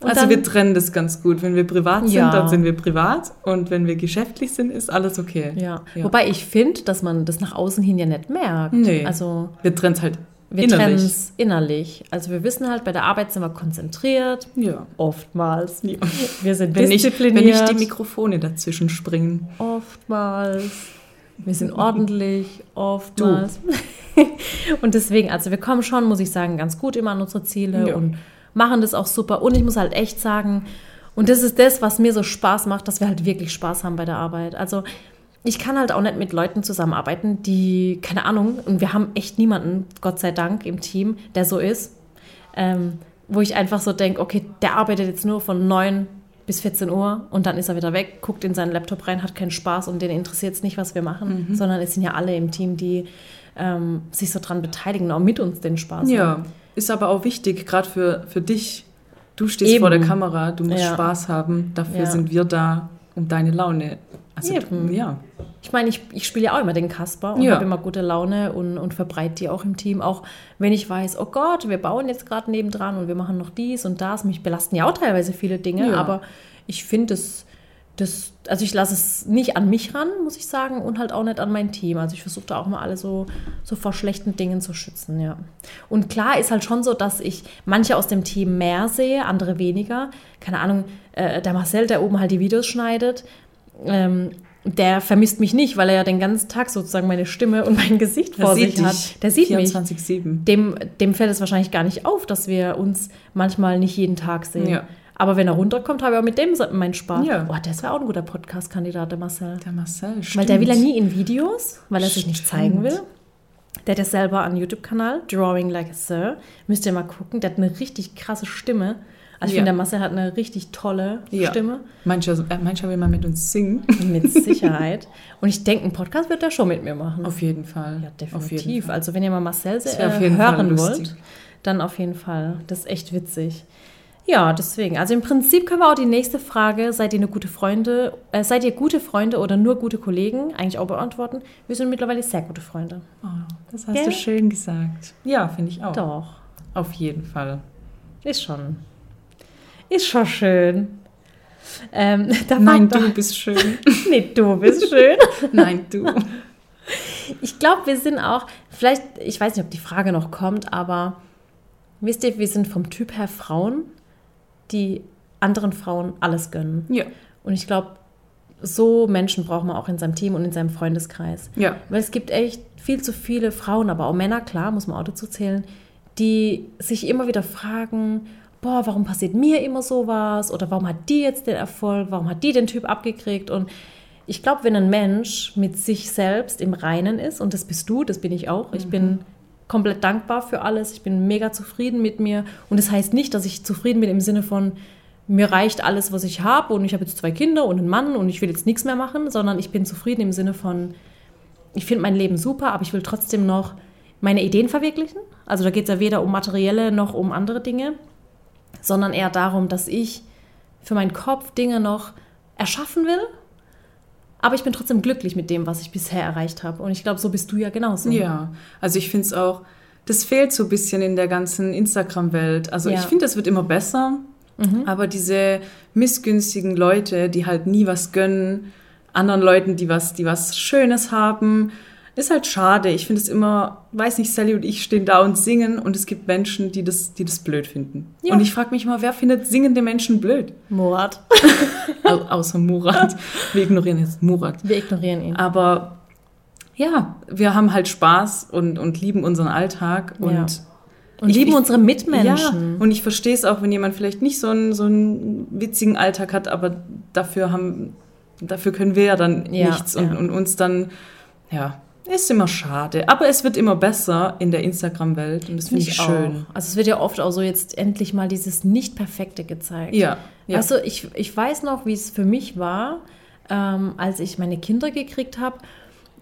Und Also dann, wir trennen das ganz gut. Wenn wir privat sind, Ja. dann sind wir privat. Und wenn wir geschäftlich sind, ist alles okay. ja. Ja. Wobei ich finde, dass man das nach außen hin ja nicht merkt. Nee. Also Wir trennen es halt wir trennen innerlich. es innerlich. Also wir wissen halt, bei der Arbeit sind wir konzentriert. Ja. Oftmals. Ja. Wir sind Wenn nicht, diszipliniert. wenn nicht die Mikrofone dazwischen springen. Oftmals. Wir sind ordentlich, oftmals. und deswegen, also wir kommen schon, muss ich sagen, ganz gut immer an unsere Ziele Ja. und machen das auch super. Und ich muss halt echt sagen, und das ist das, was mir so Spaß macht, dass wir halt wirklich Spaß haben bei der Arbeit. Also ich kann halt auch nicht mit Leuten zusammenarbeiten, die, keine Ahnung, und wir haben echt niemanden, Gott sei Dank, im Team, der so ist, ähm, wo ich einfach so denke, okay, der arbeitet jetzt nur von 9 bis 14 Uhr und dann ist er wieder weg, guckt in seinen Laptop rein, hat keinen Spaß und den interessiert es nicht, was wir machen, sondern es sind ja alle im Team, die ähm, sich so dran beteiligen, auch mit uns den Spaß haben. Ja, ist aber auch wichtig, gerade für, für dich. Du stehst Eben. vor der Kamera, du musst Ja. Spaß haben. Dafür Ja. sind wir da, um deine Laune. Also, Eben. ja. Ich meine, ich, ich spiele ja auch immer den Kasper und Ja. habe immer gute Laune und, und verbreite die auch im Team. Auch wenn ich weiß, oh Gott, wir bauen jetzt gerade nebendran und wir machen noch dies und das. Mich belasten ja auch teilweise viele Dinge, Ja. aber ich finde das, das, also ich lasse es nicht an mich ran, muss ich sagen, und halt auch nicht an mein Team. Also ich versuche da auch mal alle so, so vor schlechten Dingen zu schützen, ja. Und klar ist halt schon so, dass ich manche aus dem Team mehr sehe, andere weniger. Keine Ahnung, äh, der Marcel, der oben halt die Videos schneidet, ähm, der vermisst mich nicht, weil er ja den ganzen Tag sozusagen meine Stimme und mein Gesicht vor sich hat. Der sieht mich. 24-7. Dem, dem fällt es wahrscheinlich gar nicht auf, dass wir uns manchmal nicht jeden Tag sehen. Ja. Aber wenn er runterkommt, habe ich auch mit dem meinen Spaß. Ja. Oh, das wäre auch ein guter Podcast-Kandidat, der Marcel. Der Marcel, stimmt. Weil der will ja nie in Videos, weil er sich nicht Stimmt. zeigen will. Der hat ja selber einen YouTube-Kanal, Drawing Like a Sir. Müsst ihr mal gucken. Der hat eine richtig krasse Stimme. Also ich Ja. finde, der Marcel hat eine richtig tolle Ja. Stimme. Mancher, äh, mancher will mal mit uns singen. Mit Sicherheit. Und ich denke, einen Podcast wird er schon mit mir machen. Auf jeden Fall. ja, definitiv. Fall. Also wenn ihr mal Marcel äh, hören wollt, dann auf jeden Fall. Das ist echt witzig. Ja, deswegen. Also im Prinzip können wir auch die nächste Frage, seid ihr eine gute Freunde, äh, seid ihr gute Freunde oder nur gute Kollegen, eigentlich auch beantworten. Wir sind mittlerweile sehr gute Freunde. Oh, das hast Gell? du schön gesagt. Ja, finde ich auch. Doch. Auf jeden Fall. Ist schon. Ist schon schön. Ähm, Nein, du doch- bist schön. Nee, du bist schön. Nein, du. Ich glaube, wir sind auch, vielleicht, ich weiß nicht, ob die Frage noch kommt, aber wisst ihr, wir sind vom Typ her Frauen, die anderen Frauen alles gönnen. Ja. Und ich glaube, so Menschen braucht man auch in seinem Team und in seinem Freundeskreis. Ja. Weil es gibt echt viel zu viele Frauen, aber auch Männer, klar, muss man auch dazu zählen, die sich immer wieder fragen, boah, warum passiert mir immer sowas? Oder warum hat die jetzt den Erfolg? Warum hat die den Typ abgekriegt? Und ich glaube, wenn ein Mensch mit sich selbst im Reinen ist, und das bist du, das bin ich auch, ich bin komplett dankbar für alles, ich bin mega zufrieden mit mir. Und das heißt nicht, dass ich zufrieden bin im Sinne von, mir reicht alles, was ich habe und ich habe jetzt zwei Kinder und einen Mann und ich will jetzt nichts mehr machen, sondern ich bin zufrieden im Sinne von, ich finde mein Leben super, aber ich will trotzdem noch meine Ideen verwirklichen. Also da geht es ja weder um materielle noch um andere Dinge, sondern eher darum, dass ich für meinen Kopf Dinge noch erschaffen will. Aber ich bin trotzdem glücklich mit dem, was ich bisher erreicht habe. Und ich glaube, so bist du ja genauso. Ja, also ich finde es auch, das fehlt so ein bisschen in der ganzen Instagram-Welt. Also Ja. ich finde, das wird immer besser. Aber diese missgünstigen Leute, die halt nie was gönnen, anderen Leuten, die was, die was Schönes haben, ist halt schade. Ich finde es immer, weiß nicht, Sally und ich stehen da und singen und es gibt Menschen, die das, die das blöd finden. Ja. Und ich frage mich mal, wer findet singende Menschen blöd? Murat. Au außer Murat. Wir ignorieren jetzt Murat. Wir ignorieren ihn. Aber ja, wir haben halt Spaß und, und lieben unseren Alltag und Ja. Und ich- lieben ich- unsere ja, Mitmenschen. und ich verstehe es auch, wenn jemand vielleicht nicht so einen, so einen witzigen Alltag hat, aber dafür haben, dafür können wir ja dann Ja, nichts und, ja. und uns dann, ja, ist immer schade. Aber es wird immer besser in der Instagram-Welt und das finde ich, schön. Auch. Also es wird ja oft auch so jetzt endlich mal dieses Nicht-Perfekte gezeigt. Ja, ja. Also ich, ich weiß noch, wie es für mich war, ähm, als ich meine Kinder gekriegt habe.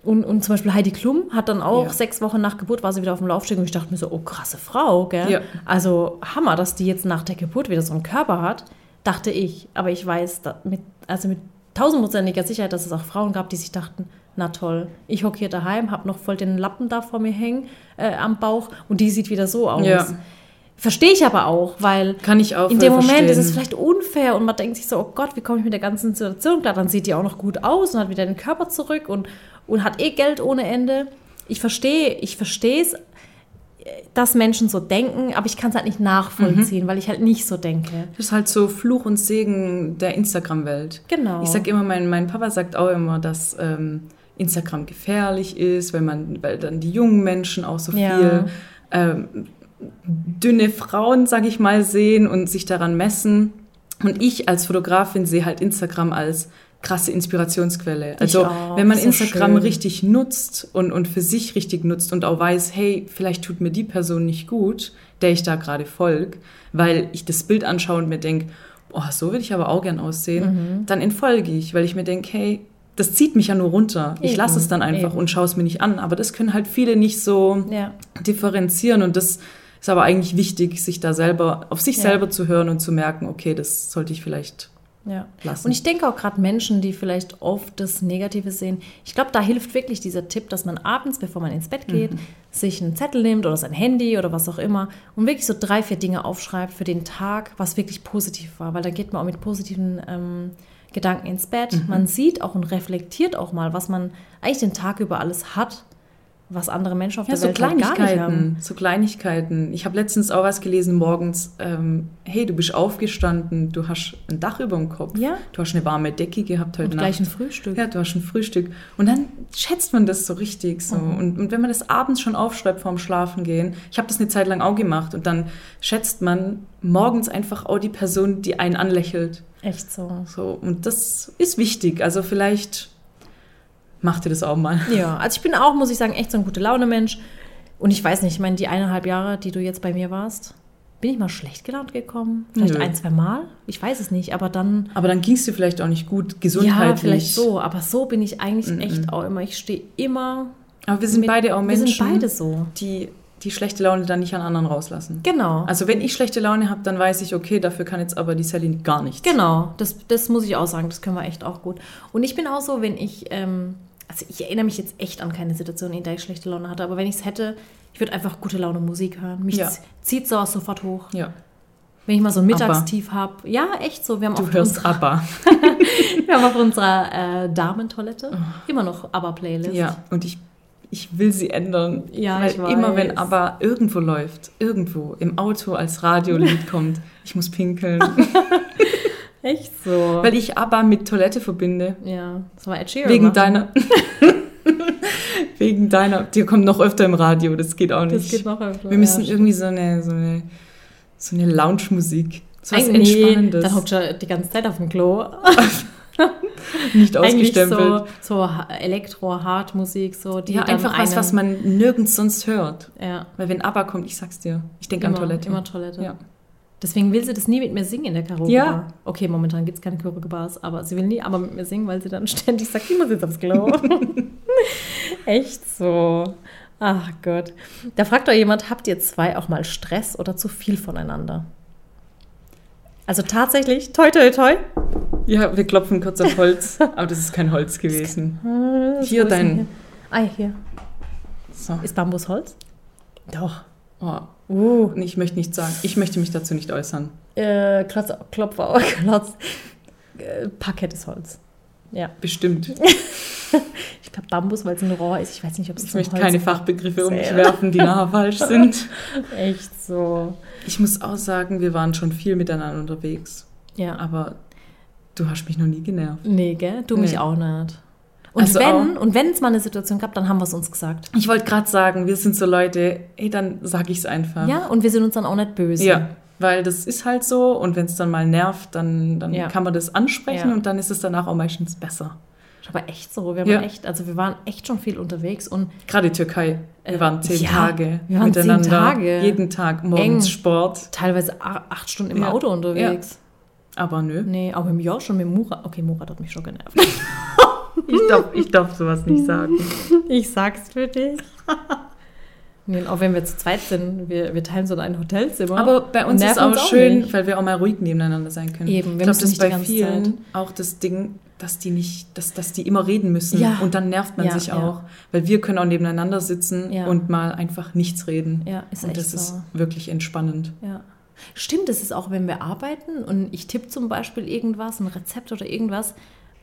Und, und zum Beispiel Heidi Klum hat dann auch Ja. sechs Wochen nach Geburt war sie wieder auf dem Laufsteg und ich dachte mir so, oh krasse Frau, gell? Ja. Also Hammer, dass die jetzt nach der Geburt wieder so einen Körper hat, dachte ich. Aber ich weiß mit, also mit tausendprozentiger Sicherheit, dass es auch Frauen gab, die sich dachten, na toll, ich hocke hier daheim, habe noch voll den Lappen da vor mir hängen äh, am Bauch und die sieht wieder so aus. Ja. Verstehe ich aber auch, weil Kann ich auch in dem Moment ist es verstehen. vielleicht unfair und man denkt sich so, oh Gott, wie komme ich mit der ganzen Situation klar? Dann sieht die auch noch gut aus und hat wieder den Körper zurück und, und hat eh Geld ohne Ende. Ich verstehe, ich verstehe es, dass Menschen so denken, aber ich kann es halt nicht nachvollziehen, weil ich halt nicht so denke. Das ist halt so Fluch und Segen der Instagram-Welt. Genau. Ich sag immer, mein, mein Papa sagt auch immer, dass ähm, Instagram gefährlich ist, weil man, weil dann die jungen Menschen auch so Ja. viel ähm, dünne Frauen, sag ich mal, sehen und sich daran messen. Und ich als Fotografin sehe halt Instagram als krasse Inspirationsquelle. Also auch. wenn man Instagram schön. richtig nutzt und, und für sich richtig nutzt und auch weiß, hey, vielleicht tut mir die Person nicht gut, der ich da gerade folge, weil ich das Bild anschaue und mir denke, oh, so will ich aber auch gern aussehen, Mhm. dann entfolge ich, weil ich mir denke, hey, das zieht mich ja nur runter. Ich Eben, lasse es dann einfach eben. und schaue es mir nicht an. Aber das können halt viele nicht so Ja. differenzieren und das ist aber eigentlich wichtig, sich da selber, auf sich Ja. selber zu hören und zu merken, okay, das sollte ich vielleicht Ja. lassen. Und ich denke auch gerade Menschen, die vielleicht oft das Negative sehen, ich glaube, da hilft wirklich dieser Tipp, dass man abends, bevor man ins Bett geht, sich einen Zettel nimmt oder sein Handy oder was auch immer und wirklich so drei, vier Dinge aufschreibt für den Tag, was wirklich positiv war, weil da geht man auch mit positiven ähm, Gedanken ins Bett. Man sieht auch und reflektiert auch mal, was man eigentlich den Tag über alles hat, was andere Menschen auf Ja, der so Welt halt gar nicht haben. Kleinigkeiten, so Kleinigkeiten. Ich habe letztens auch was gelesen morgens. Ähm, hey, du bist aufgestanden, du hast ein Dach über dem Kopf, Ja. du hast eine warme Decke gehabt heute Und Nacht. gleich ein Frühstück. Ja, du hast ein Frühstück. Und dann schätzt man das so richtig so. Mhm. Und, und wenn man das abends schon aufschreibt vorm Schlafengehen, ich habe das eine Zeit lang auch gemacht und dann schätzt man morgens einfach auch die Person, die einen anlächelt. Echt so. So, und das ist wichtig. Also vielleicht macht ihr das auch mal. Ja, also ich bin auch, muss ich sagen, echt so ein gute Laune-Mensch. Und ich weiß nicht, ich meine, die eineinhalb Jahre, die du jetzt bei mir warst, bin ich mal schlecht gelaunt gekommen? Vielleicht Nö. ein, zwei Mal? Ich weiß es nicht, aber dann. Aber dann ging es dir vielleicht auch nicht gut, Ja, gesundheitlich. vielleicht so, aber so bin ich eigentlich echt auch immer. Ich stehe immer. Aber wir sind mit- beide auch wir Menschen, sind beide so. die die schlechte Laune dann nicht an anderen rauslassen. Genau. Also wenn ich schlechte Laune habe, dann weiß ich, okay, dafür kann jetzt aber die Sally gar nichts. Genau, das, das muss ich auch sagen, das können wir echt auch gut. Und ich bin auch so, wenn ich, ähm, also ich erinnere mich jetzt echt an keine Situation, in der ich schlechte Laune hatte, aber wenn ich es hätte, ich würde einfach gute Laune Musik hören. Mich Ja. zieht sowas sofort hoch. Ja, Wenn ich mal so ein Mittagstief habe. Ja, echt so. Wir haben, du auf hörst unserer, ABBA. wir haben auf unserer äh, Damentoilette immer noch ABBA-Playlist. Ja, und ich, ich will sie ändern. Ja, weil ich weiß. immer wenn ABBA irgendwo läuft, irgendwo im Auto als Radiolied kommt, ich muss pinkeln. Echt so. weil ich ABBA mit Toilette verbinde. ja, das war Ed Sheeran. Wegen machen. deiner. Wegen deiner. Die kommt noch öfter im Radio, das geht auch nicht. Das geht noch öfter. Wir müssen ja, irgendwie so eine, so eine, so eine Lounge-Musik. So was Eigentlich, Entspannendes. dann hockt er die ganze Zeit auf dem Klo. nicht Eigentlich ausgestempelt. so, so Ha- Elektro-Hard-Musik, so die ja, einfach was, was man nirgends sonst hört. Ja, Weil wenn ABBA kommt, ich sag's dir, ich denke an Toilette. Immer Toilette. Ja. Deswegen will sie das nie mit mir singen in der Karaoke Ja. Okay, momentan gibt es keine Karaoke Bars, aber sie will nie aber mit mir singen, weil sie dann ständig sagt, ich muss jetzt aufs Klo. Echt so. Ach Gott. Da fragt doch jemand, habt ihr zwei auch mal Stress oder zu viel voneinander? Also tatsächlich, toi, toi, toi. Ja, wir klopfen kurz auf Holz, aber das ist kein Holz gewesen. Hier ist denn dein. hier? Ah, hier. So. Ist Bambus Holz? Doch. Oh, Uh. ich möchte nichts sagen. Ich möchte mich dazu nicht äußern. Äh, Klotz, Klopfer, Klotz. Äh, Parkett ist Holz. Ja. Bestimmt. Ich glaube Bambus, weil es ein Rohr ist. Ich weiß nicht, ob es Ich möchte Holz keine ist. Fachbegriffe um mich werfen, die nachher falsch sind. Echt so. Ich muss auch sagen, wir waren schon viel miteinander unterwegs. Ja. Aber du hast mich noch nie genervt. Nee, gell? Du mich Nee. auch nicht. Und Also wenn, und wenn es mal eine Situation gab, dann haben wir es uns gesagt. Ich wollte gerade sagen, wir sind so Leute, ey, dann sag ich es einfach. Ja, und wir sind uns dann auch nicht böse. Ja, weil das ist halt so und wenn es dann mal nervt, dann, dann Ja. kann man das ansprechen Ja. und dann ist es danach auch meistens besser. Aber echt so. Wir Ja. waren echt, also wir waren echt schon viel unterwegs und Gerade Türkei. Wir waren zehn ja, Tage wir waren zehn miteinander. Tage. Jeden Tag morgens Eng. Sport. teilweise acht Stunden im Ja. Auto unterwegs. Aber nö. Nee, auch im Jahr schon mit Murat. Okay, Murat hat mich schon genervt. Ich darf, ich darf sowas nicht sagen. Ich sag's für dich. Nee, auch wenn wir zu zweit sind, wir, wir teilen so ein Hotelzimmer. Aber bei uns ist auch uns schön, nicht. weil wir auch mal ruhig nebeneinander sein können. Eben, wir ich glaube, das ist bei vielen Zeit. auch das Ding, dass die nicht, dass, dass die immer reden müssen. Ja. Und dann nervt man Ja, sich ja. auch. Weil wir können auch nebeneinander sitzen und mal einfach nichts reden. Ja, ist und das so. ist wirklich entspannend. Ja. Stimmt, das ist auch, wenn wir arbeiten und ich tippe zum Beispiel irgendwas, ein Rezept oder irgendwas.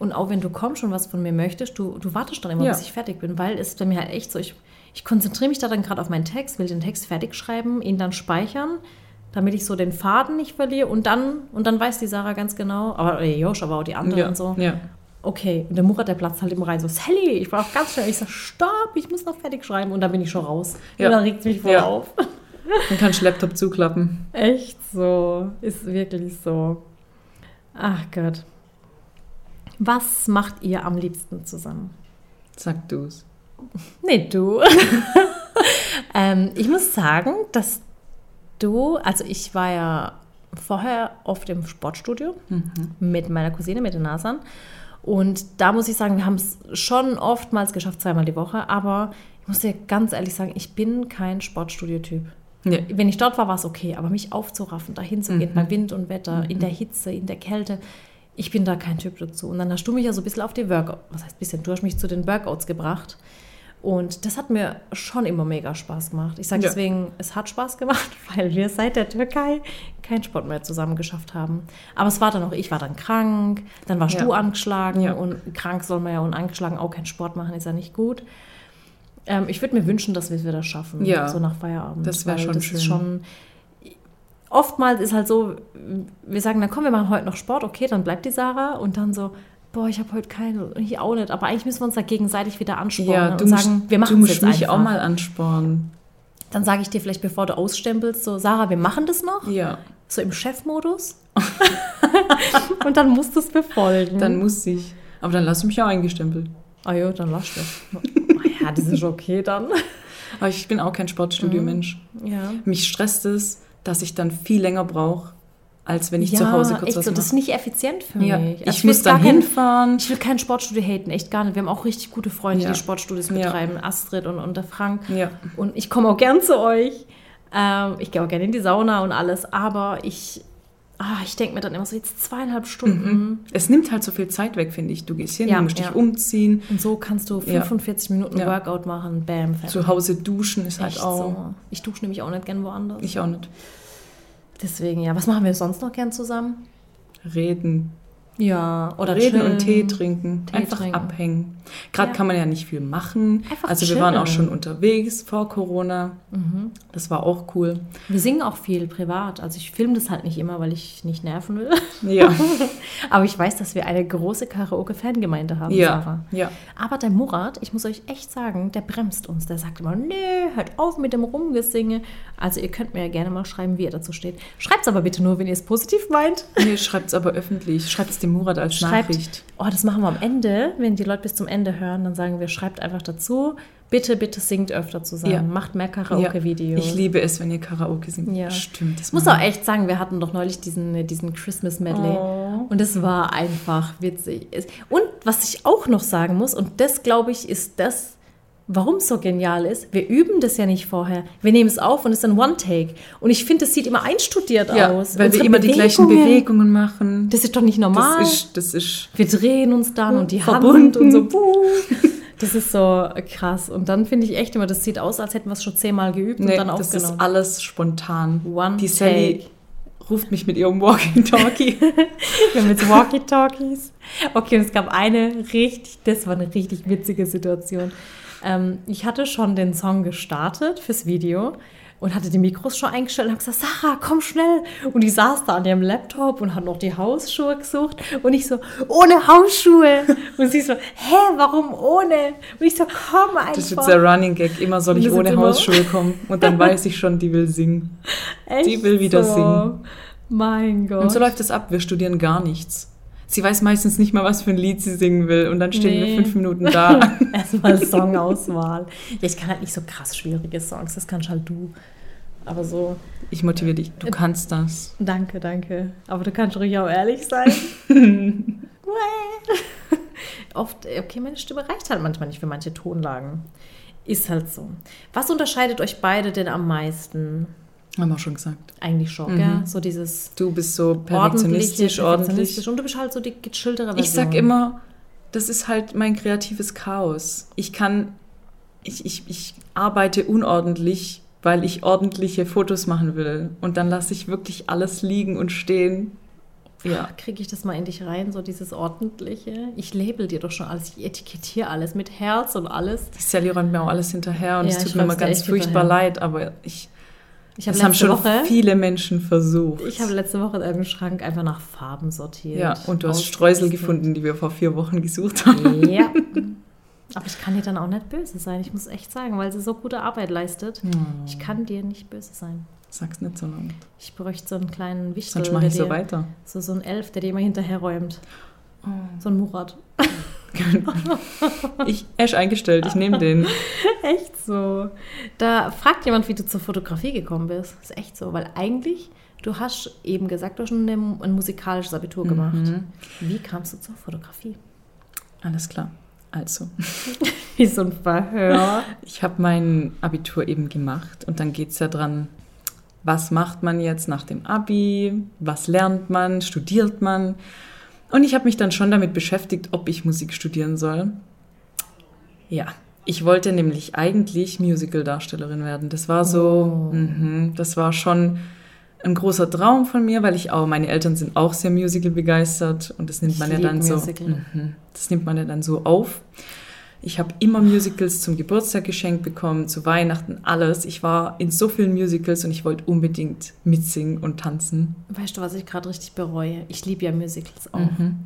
Und auch wenn du kommst und was von mir möchtest, du, du wartest dann immer, Ja. bis ich fertig bin, weil es bei mir halt echt so, ich, ich konzentriere mich da dann gerade auf meinen Text, will den Text fertig schreiben, ihn dann speichern, damit ich so den Faden nicht verliere und dann, und dann weiß die Sarah ganz genau, aber der Josh, aber auch die anderen Ja, und so, ja. okay. Und der Murat, der platzt halt immer rein, so, Sally, ich brauche ganz schnell. Ich sage, stopp, ich muss noch fertig schreiben. Und dann bin ich schon raus. Ja. Und dann regt es mich voll auf. Dann kannst du Laptop zuklappen. Echt so. Ist wirklich so. Ach Gott. Was macht ihr am liebsten zusammen? Sag du's. Nee, du. ähm, ich muss sagen, dass du, also ich war ja vorher oft im Sportstudio mit meiner Cousine, mit den Nasan. Und da muss ich sagen, wir haben es schon oftmals geschafft, zweimal die Woche. Aber ich muss dir ganz ehrlich sagen, ich bin kein Sportstudio-Typ. Ja. Wenn ich dort war, war es okay, aber mich aufzuraffen, dahin zu gehen, Mhm. bei Wind und Wetter, in der Hitze, in der Kälte, ich bin da kein Typ dazu. Und dann hast du mich ja so ein bisschen auf die Workout, was heißt bisschen, du hast mich zu den Workouts gebracht. Und das hat mir schon immer mega Spaß gemacht. Ich sage Ja. deswegen, es hat Spaß gemacht, weil wir seit der Türkei keinen Sport mehr zusammen geschafft haben. Aber es war dann auch, ich war dann krank, dann warst Ja. du angeschlagen Ja. und krank soll man ja und angeschlagen auch keinen Sport machen, ist ja nicht gut. Ähm, ich würde mir wünschen, dass wir es wieder schaffen, Ja. so nach Feierabend. Das wär weil schon das schön. Ist schon Oftmals ist halt so, wir sagen, dann komm, wir machen heute noch Sport, okay, dann bleibt die Sarah und dann so, boah, ich habe heute keine, ich auch nicht, aber eigentlich müssen wir uns da gegenseitig wieder anspornen Ja, du und musst, sagen, wir du machen es musst jetzt mich einfach. auch mal anspornen. Dann sage ich dir vielleicht, bevor du ausstempelst, so, Sarah, wir machen das noch, Ja, so im Chefmodus. und dann musst du es befolgen. dann muss ich. Aber dann lass mich auch eingestempelt. ah ja, dann lass das. Ja, das ist okay dann. Aber ich bin auch kein Sportstudio-Mensch. Ja. Mich stresst es, dass ich dann viel länger brauche, als wenn ich ja, zu Hause kurz echt was so, das ist mache. nicht effizient für Ja, mich. ich, Also will muss dann kein- hinfahren. Ich will kein Sportstudio haten, echt gar nicht. Wir haben auch richtig gute Freunde, Ja. die Sportstudios betreiben, Astrid und, und der Frank. Und ich komme auch gern zu euch. Ähm, ich gehe auch gerne in die Sauna und alles, aber ich, ah, ich denke mir dann immer so, jetzt zweieinhalb Stunden. Es nimmt halt so viel Zeit weg, finde ich. Du gehst hin, Ja, du musst ja. dich umziehen. Und so kannst du Ja. 45 Minuten Ja. Workout machen, bam, fertig. Zu Hause duschen ist halt Echt auch. so. Ich dusche nämlich auch nicht gern woanders. Ich auch nicht. Deswegen, ja. Was machen wir sonst noch gern zusammen? Reden. Ja, oder Reden chillen. und Tee trinken. Tee Einfach trinken. abhängen. Gerade Ja. kann man ja nicht viel machen. Einfach also wir waren auch chillen. schon unterwegs vor Corona. Mhm. Das war auch cool. Wir singen auch viel privat. Also ich filme das halt nicht immer, weil ich nicht nerven will. Ja. Aber ich weiß, dass wir eine große Karaoke-Fangemeinde haben, ja. Sarah. Ja. Aber der Murat, ich muss euch echt sagen, der bremst uns. Der sagt immer, nee, hört auf mit dem Rumgesinge. Also ihr könnt mir ja gerne mal schreiben, wie ihr dazu steht. Schreibt es aber bitte nur, wenn ihr es positiv meint. Nee, schreibt es aber öffentlich. Schreibt es dem Murat als Schreibt, Nachricht. oh, das machen wir am Ende. Wenn die Leute bis zum Ende hören, dann sagen wir, schreibt einfach dazu. Bitte, bitte singt öfter zusammen. Ja. Macht mehr Ja. Karaoke-Videos. Ich liebe es, wenn ihr Karaoke singt. Ja. Stimmt. Das Ich muss auch echt sagen, wir hatten doch neulich diesen, diesen Christmas Medley. Oh. Und es war einfach witzig. Und was ich auch noch sagen muss, und das glaube ich ist das, warum es so genial ist, wir üben das ja nicht vorher. Wir nehmen es auf und es ist ein One-Take. Und ich finde, das sieht immer einstudiert Ja, aus. weil wir Unsere immer die gleichen Bewegungen, machen. Das ist doch nicht normal. Das ist, das ist wir drehen uns dann und die Verbunden. Hand und so. Buh. Das ist so krass. Und dann finde ich echt immer, das sieht aus, als hätten wir es schon zehnmal geübt nee, und dann das aufgenommen. ist alles spontan. One die Sally take. ruft mich mit ihrem Walkie-Talkie. Wir haben jetzt Walkie-Talkies. Okay, und es gab eine richtig, das war eine richtig witzige Situation. Ähm, ich hatte schon den Song gestartet fürs Video und hatte die Mikros schon eingestellt und habe gesagt, Sarah, komm schnell. Und die saß da an ihrem Laptop und hat noch die Hausschuhe gesucht. Und ich so, ohne Hausschuhe. Und sie so, hä, warum ohne? Und ich so, komm einfach. Das ist jetzt der Running Gag. Immer soll ich ohne Hausschuhe kommen. Und dann weiß ich schon, die will singen. Echt die will wieder singen. Mein Gott. Und so läuft es ab. Wir studieren gar nichts. Sie weiß meistens nicht mal, was für ein Lied sie singen will. Und dann stehen Nee. wir fünf Minuten da. Erstmal Songauswahl. Ja, ich kann halt nicht so krass schwierige Songs, das kannst halt du. Aber so, Ich motiviere dich. Du kannst das. danke, danke. Aber du kannst ruhig auch ehrlich sein. Oft, okay, meine Stimme reicht halt manchmal nicht für manche Tonlagen. Ist halt so. Was unterscheidet euch beide denn am meisten? Haben wir schon gesagt. Eigentlich schon, Mhm. gell? So dieses Du bist so perfektionistisch, ordentlich. Und du bist halt so die gechilltere Version. Ich sag immer, das ist halt mein kreatives Chaos. Ich kann, ich, ich, ich arbeite unordentlich, weil ich ordentliche Fotos machen will. Und dann lasse ich wirklich alles liegen und stehen. Ja. Kriege ich das mal in dich rein, so dieses Ordentliche? Ich label dir doch schon alles, ich etikettiere alles mit Herz und alles. Die Sally räumt mir auch alles hinterher und Ja, es tut mir immer ganz furchtbar hinterher. leid, aber ich, Ich habe das haben schon Woche, viele Menschen versucht. ich habe letzte Woche einen Schrank einfach nach Farben sortiert. ja, und du hast. Streusel gefunden, die wir vor vier Wochen gesucht haben. Ja. Aber ich kann dir dann auch nicht böse sein, ich muss echt sagen, weil sie so gute Arbeit leistet. Ich kann dir nicht böse sein. Sag's nicht so lang. Ich bräuchte so einen kleinen Wichtel, Sonst mache ich so dir- weiter. so, so ein Elf, der dir immer hinterherräumt. So ein Murat. Ich, ist eingestellt, ich nehme den. Echt so. Da fragt jemand, wie du zur Fotografie gekommen bist. Das ist echt so, weil eigentlich, du hast eben gesagt, du hast schon ein, ein musikalisches Abitur gemacht. Mhm. Wie kamst du zur Fotografie? Alles klar. Also, Wie so ein Verhör. ich habe mein Abitur eben gemacht und dann geht es ja dran, was macht man jetzt nach dem Abi, was lernt man, studiert man. Und ich habe mich dann schon damit beschäftigt, ob ich Musik studieren soll. Ja, ich wollte nämlich eigentlich Musical-Darstellerin werden. Das war so, Oh. mhm, das war schon ein großer Traum von mir, weil ich auch, meine Eltern sind auch sehr Musical begeistert und das nimmt Ich man ja dann so, Musical. mhm, das nimmt man ja dann so auf. Ich habe immer Musicals zum Geburtstag geschenkt bekommen, zu Weihnachten, alles. Ich war in so vielen Musicals und ich wollte unbedingt mitsingen und tanzen. Weißt du, was ich gerade richtig bereue? Ich liebe ja Musicals auch. Mhm.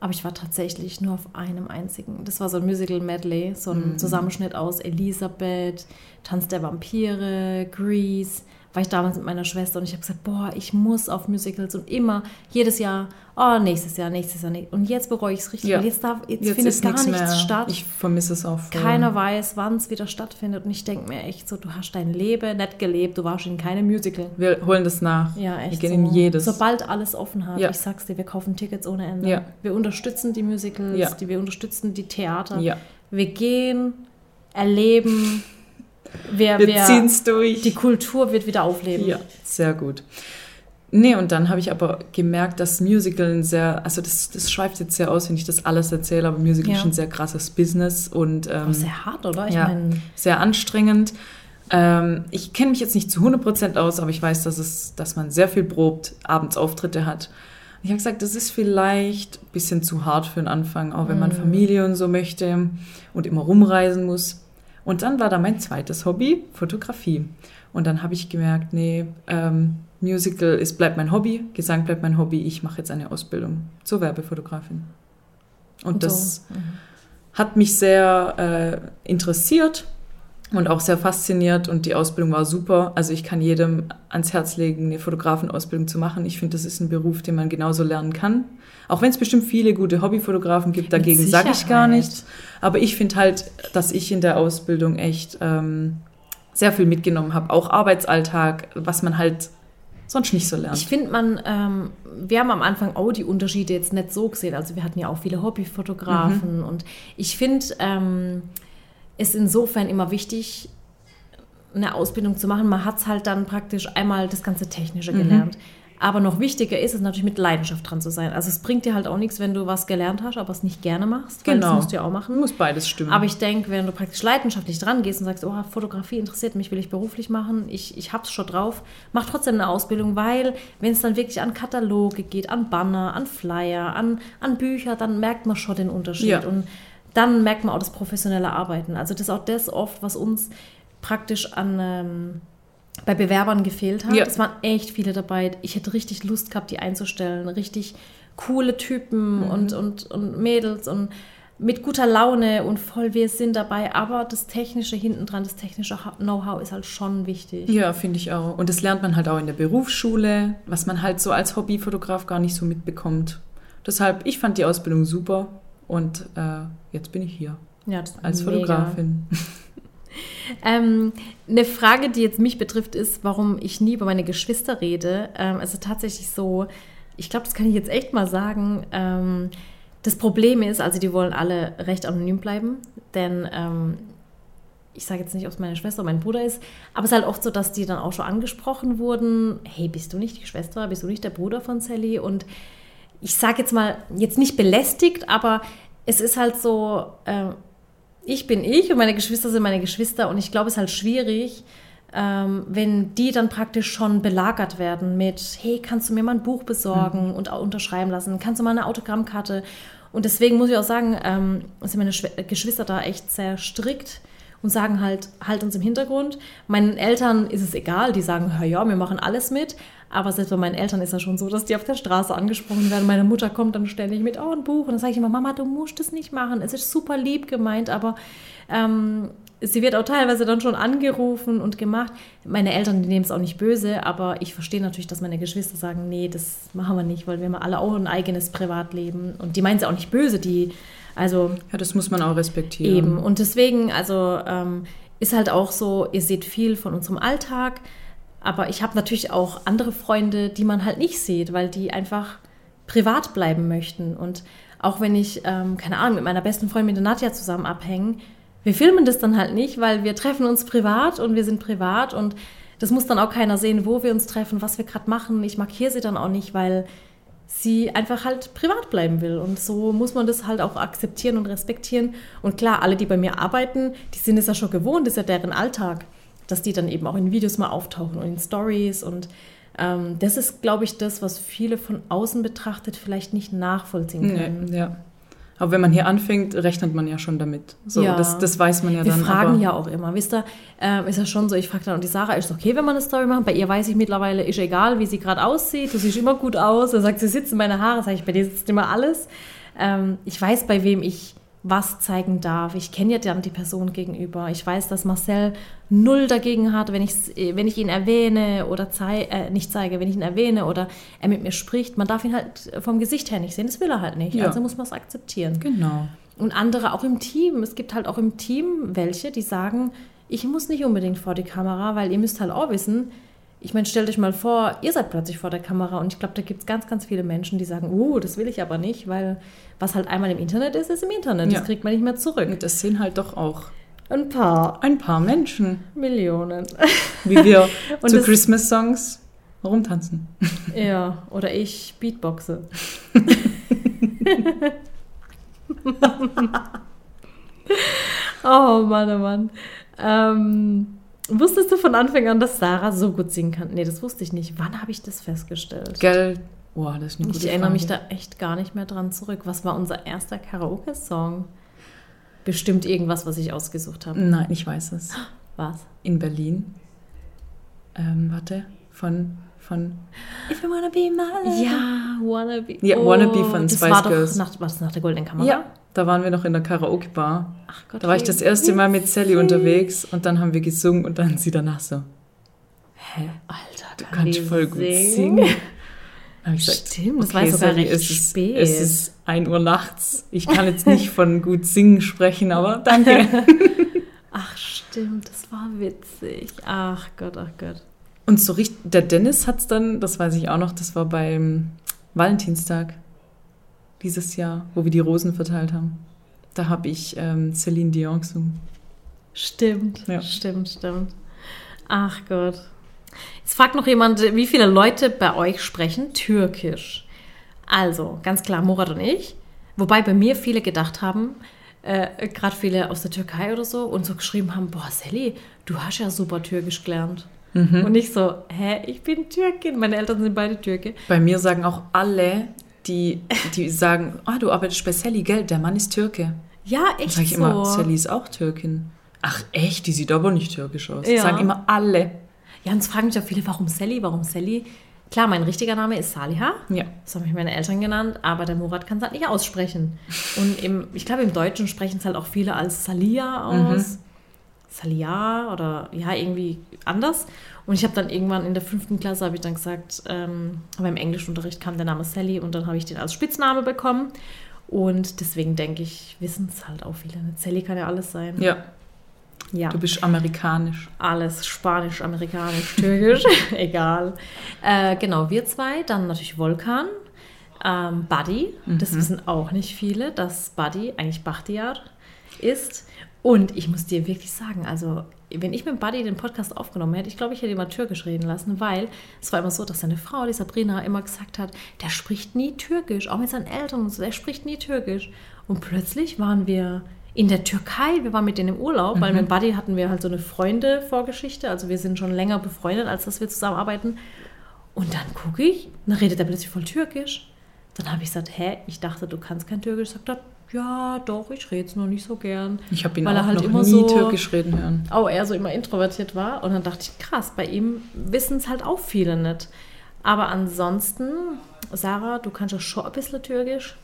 Aber ich war tatsächlich nur auf einem einzigen. Das war so ein Musical-Medley, so ein Zusammenschnitt aus Elisabeth, Tanz der Vampire, Grease. War ich damals mit meiner Schwester und ich habe gesagt, boah, ich muss auf Musicals und immer, jedes Jahr, oh, nächstes Jahr, nächstes Jahr. Und jetzt bereue ich es richtig, Ja. weil jetzt, darf, jetzt, Jetzt findet gar nichts nichts statt. Ich vermisse es auch voll. Keiner weiß, wann es wieder stattfindet. Und ich denke mir echt so, du hast dein Leben nicht gelebt, du warst in keinem Musical. Wir holen das nach. Ja, echt. Wir gehen so. in jedes. Sobald alles offen hat, Ja. ich sag's dir, wir kaufen Tickets ohne Ende. Ja. Wir unterstützen die Musicals, die, wir unterstützen die Theater. Wir gehen, erleben, wir, wir wir, ziehen es durch. die Kultur wird wieder aufleben. Ja, sehr gut. Nee, und dann habe ich aber gemerkt, dass Musical ein sehr, also das, das schweift jetzt sehr aus, wenn ich das alles erzähle, aber Musical Ja. ist ein sehr krasses Business und ähm, Aber sehr hart, oder? Ich ja, meine, sehr anstrengend. Ähm, ich kenne mich jetzt nicht zu 100% aus, aber ich weiß, dass, es, dass man sehr viel probt, abends Auftritte hat. Ich habe gesagt, das ist vielleicht ein bisschen zu hart für den Anfang, auch wenn man Familie und so möchte und immer rumreisen muss. Und dann war da mein zweites Hobby, Fotografie. Und dann habe ich gemerkt, nee, ähm, Musical ist, bleibt mein Hobby, Gesang bleibt mein Hobby, ich mache jetzt eine Ausbildung zur Werbefotografin. Und, Und das so, mhm. hat mich sehr äh, interessiert und auch sehr fasziniert und die Ausbildung war super. Also ich kann jedem ans Herz legen, eine Fotografenausbildung zu machen. Ich finde, das ist ein Beruf, den man genauso lernen kann. Auch wenn es bestimmt viele gute Hobbyfotografen gibt, dagegen sage ich gar nichts. Aber ich finde halt, dass ich in der Ausbildung echt ähm, sehr viel mitgenommen habe. Auch Arbeitsalltag, was man halt sonst nicht so lernt. Ich finde, man, ähm, wir haben am Anfang auch die Unterschiede jetzt nicht so gesehen. Also wir hatten ja auch viele Hobbyfotografen Mhm. und ich finde, ähm, ist insofern immer wichtig, eine Ausbildung zu machen. Man hat es halt dann praktisch einmal das ganze Technische gelernt. Mhm. Aber noch wichtiger ist es natürlich mit Leidenschaft dran zu sein. Also es bringt dir halt auch nichts, wenn du was gelernt hast, aber es nicht gerne machst. Genau. Das musst du ja auch machen. Muss beides stimmen. Aber ich denke, wenn du praktisch leidenschaftlich dran gehst und sagst, oh, Fotografie interessiert mich, will ich beruflich machen, ich, ich hab's schon drauf, mach trotzdem eine Ausbildung, weil wenn es dann wirklich an Kataloge geht, an Banner, an Flyer, an, an Bücher, dann merkt man schon den Unterschied. Ja. Und dann merkt man auch das professionelle Arbeiten. Also das ist auch das oft, was uns praktisch an ähm, bei Bewerbern gefehlt hat. Ja. Es waren echt viele dabei. Ich hätte richtig Lust gehabt, die einzustellen. Richtig coole Typen Mhm. und, und, und Mädels und mit guter Laune und voll wir sind dabei. Aber das Technische hinten dran, das technische Know-how ist halt schon wichtig. Ja, finde ich auch. Und das lernt man halt auch in der Berufsschule, was man halt so als Hobbyfotograf gar nicht so mitbekommt. Deshalb, ich fand die Ausbildung super und äh, jetzt bin ich hier Ja, als mega. Fotografin. Ähm, eine Frage, die jetzt mich betrifft, ist, warum ich nie über meine Geschwister rede. Ähm, es ist tatsächlich so, ich glaube, das kann ich jetzt echt mal sagen. Ähm, das Problem ist, also die wollen alle recht anonym bleiben, denn ähm, ich sage jetzt nicht, ob es meine Schwester oder mein Bruder ist, aber es ist halt oft so, dass die dann auch schon angesprochen wurden. Hey, bist du nicht die Schwester? Bist du nicht der Bruder von Sally? Und ich sage jetzt mal, jetzt nicht belästigt, aber es ist halt so, äh, ich bin ich und meine Geschwister sind meine Geschwister und ich glaube, es ist halt schwierig, ähm, wenn die dann praktisch schon belagert werden mit, hey, kannst du mir mal ein Buch besorgen und auch unterschreiben lassen? Kannst du mal eine Autogrammkarte? Und deswegen muss ich auch sagen, ähm, sind meine Schwe Geschwister da echt sehr strikt und sagen halt, halt uns im Hintergrund. Meinen Eltern ist es egal, die sagen, ja, wir machen alles mit. Aber selbst bei meinen Eltern ist ja schon so, dass die auf der Straße angesprochen werden. Meine Mutter kommt dann ständig mit, oh, ein Buch. Und dann sage ich immer, Mama, du musst es nicht machen. Es ist super lieb gemeint, aber ähm, sie wird auch teilweise dann schon angerufen und gemacht. Meine Eltern, die nehmen es auch nicht böse, aber ich verstehe natürlich, dass meine Geschwister sagen, nee, das machen wir nicht, weil wir haben alle auch ein eigenes Privatleben. Und die meinen es auch nicht böse, die, also Ja, das muss man auch respektieren. Eben. Und deswegen, also ähm, ist halt auch so, ihr seht viel von unserem Alltag, aber ich habe natürlich auch andere Freunde, die man halt nicht sieht, weil die einfach privat bleiben möchten. Und auch wenn ich, ähm, keine Ahnung, mit meiner besten Freundin, mit der Nadja zusammen abhängen, wir filmen das dann halt nicht, weil wir treffen uns privat und wir sind privat und das muss dann auch keiner sehen, wo wir uns treffen, was wir gerade machen. Ich markiere sie dann auch nicht, weil sie einfach halt privat bleiben will. Und so muss man das halt auch akzeptieren und respektieren. Und klar, alle, die bei mir arbeiten, die sind es ja schon gewohnt, das ist ja deren Alltag, dass die dann eben auch in Videos mal auftauchen und in Stories. Und ähm, das ist, glaube ich, das, was viele von außen betrachtet vielleicht nicht nachvollziehen können. Nee, ja. Aber wenn man hier anfängt, rechnet man ja schon damit. So, Ja. das, das weiß man ja Wir dann. fragen aber, ja auch immer, wisst ihr, ähm, ist ja schon so, ich frage dann, und die Sarah, ist es okay, wenn wir eine Story machen? Bei ihr weiß ich mittlerweile, ist egal, wie sie gerade aussieht, du siehst immer gut aus. Er sagt, sie sitzen meine Haare, sage ich, bei dir sitzt immer alles. Ähm, ich weiß, bei wem ich was zeigen darf. Ich kenne ja dann die Person gegenüber. Ich weiß, dass Marcel null dagegen hat, wenn, ich's- äh, wenn ich ihn erwähne oder zei äh, nicht zeige, wenn ich ihn erwähne oder er mit mir spricht. Man darf ihn halt vom Gesicht her nicht sehen, das will er halt nicht. Ja. Also muss man es akzeptieren. Genau. Und andere auch im Team. Es gibt halt auch im Team welche, die sagen, ich muss nicht unbedingt vor die Kamera, weil ihr müsst halt auch wissen, ich meine, stellt euch mal vor, ihr seid plötzlich vor der Kamera und ich glaube, da gibt es ganz, ganz viele Menschen, die sagen, oh, das will ich aber nicht, weil was halt einmal im Internet ist, ist im Internet. Ja. Das kriegt man nicht mehr zurück. Und das sehen halt doch auch Ein paar ein paar Menschen, Millionen. wie wir Und zu Christmas-Songs rumtanzen. ja, oder ich Beatboxe. oh Mann, oh Mann. Ähm, wusstest du von Anfang an, dass Sarah so gut singen kann? Nee, das wusste ich nicht. Wann habe ich das festgestellt? Gell? Boah, das ist eine gute Ich erinnere Frage. mich da echt gar nicht mehr dran zurück. Was war unser erster Karaoke-Song? Bestimmt irgendwas, was ich ausgesucht habe. Nein, ich weiß es. Was? In Berlin. Ähm, warte, von, von If you wanna be my Ja, Wannabe. Ja, Wannabe von das Spice war Girls. Doch nach, war das nach der Goldenen Kamera? Ja, da waren wir noch in der Karaoke-Bar. Ach Gott, Da war ich das erste Mal mit Sally unterwegs und dann haben wir gesungen und dann sie danach so, Hä? Alter, du kann kannst voll gut singen. Dann hab ich gesagt, Stimmt, das okay, war sogar Sally, recht es ist, spät. es ist 1 Uhr nachts. Ich kann jetzt nicht von gut singen sprechen, aber danke. Ach, stimmt, das war witzig. Ach Gott, ach Gott. Und so richtig, der Dennis hat es dann, das weiß ich auch noch, das war beim Valentinstag dieses Jahr, wo wir die Rosen verteilt haben. Da habe ich ähm, Celine Dion gesungen. Stimmt, Ja. stimmt, stimmt. Ach Gott. Jetzt fragt noch jemand, wie viele Leute bei euch sprechen Türkisch? Also, ganz klar, Murat und ich. Wobei bei mir viele gedacht haben, äh, gerade viele aus der Türkei oder so, und so geschrieben haben, boah, Sally, du hast ja super Türkisch gelernt. Und ich so, hä, ich bin Türkin. Meine Eltern sind beide Türke. Bei mir sagen auch alle, die, die sagen, ah, du arbeitest bei Sally, gell? Der Mann ist Türke. Ja, echt sage ich so. immer, Sally ist auch Türkin. Ach echt, die sieht aber nicht türkisch aus. Ja. Sagen immer alle. Ja, und es fragen mich auch viele, warum Sally, warum Sally? Klar, mein richtiger Name ist Saliha. Ja. Das haben mich meine Eltern genannt, aber der Murat kann es halt nicht aussprechen. Und im, ich glaube, im Deutschen sprechen es halt auch viele als Salia aus. Salia oder ja, irgendwie anders. Und ich habe dann irgendwann in der fünften Klasse, habe ich dann gesagt, ähm, aber im Englischunterricht kam der Name Sally und dann habe ich den als Spitzname bekommen. Und deswegen denke ich, wissen es halt auch viele. nicht. Sally kann ja alles sein. Ja, ja. du bist amerikanisch. Alles Spanisch, Amerikanisch, Türkisch, egal. Äh, genau, wir zwei, dann natürlich Volkan, ähm, Buddy, das wissen auch nicht viele, dass Buddy eigentlich Bachtiar ist. Und ich muss dir wirklich sagen, also wenn ich mit Buddy den Podcast aufgenommen hätte, ich glaube, ich hätte mal Türkisch reden lassen, weil es war immer so, dass seine Frau, die Sabrina, immer gesagt hat, der spricht nie Türkisch, auch mit seinen Eltern und so, der spricht nie Türkisch. Und plötzlich waren wir in der Türkei, wir waren mit denen im Urlaub, weil mit Buddy hatten wir halt so eine Freunde-Vorgeschichte, also wir sind schon länger befreundet, als dass wir zusammenarbeiten. Und dann gucke ich, dann redet er plötzlich voll Türkisch. Dann habe ich gesagt, hä, ich dachte, du kannst kein Türkisch. Sagt er, ja, doch, ich rede es nur nicht so gern. Ich habe ihn Weil er auch halt noch immer nie so- türkisch reden hören. Oh, er so immer introvertiert war. Und dann dachte ich, krass, bei ihm wissen es halt auch viele nicht. Aber ansonsten, Sarah, du kannst ja schon ein bisschen Türkisch.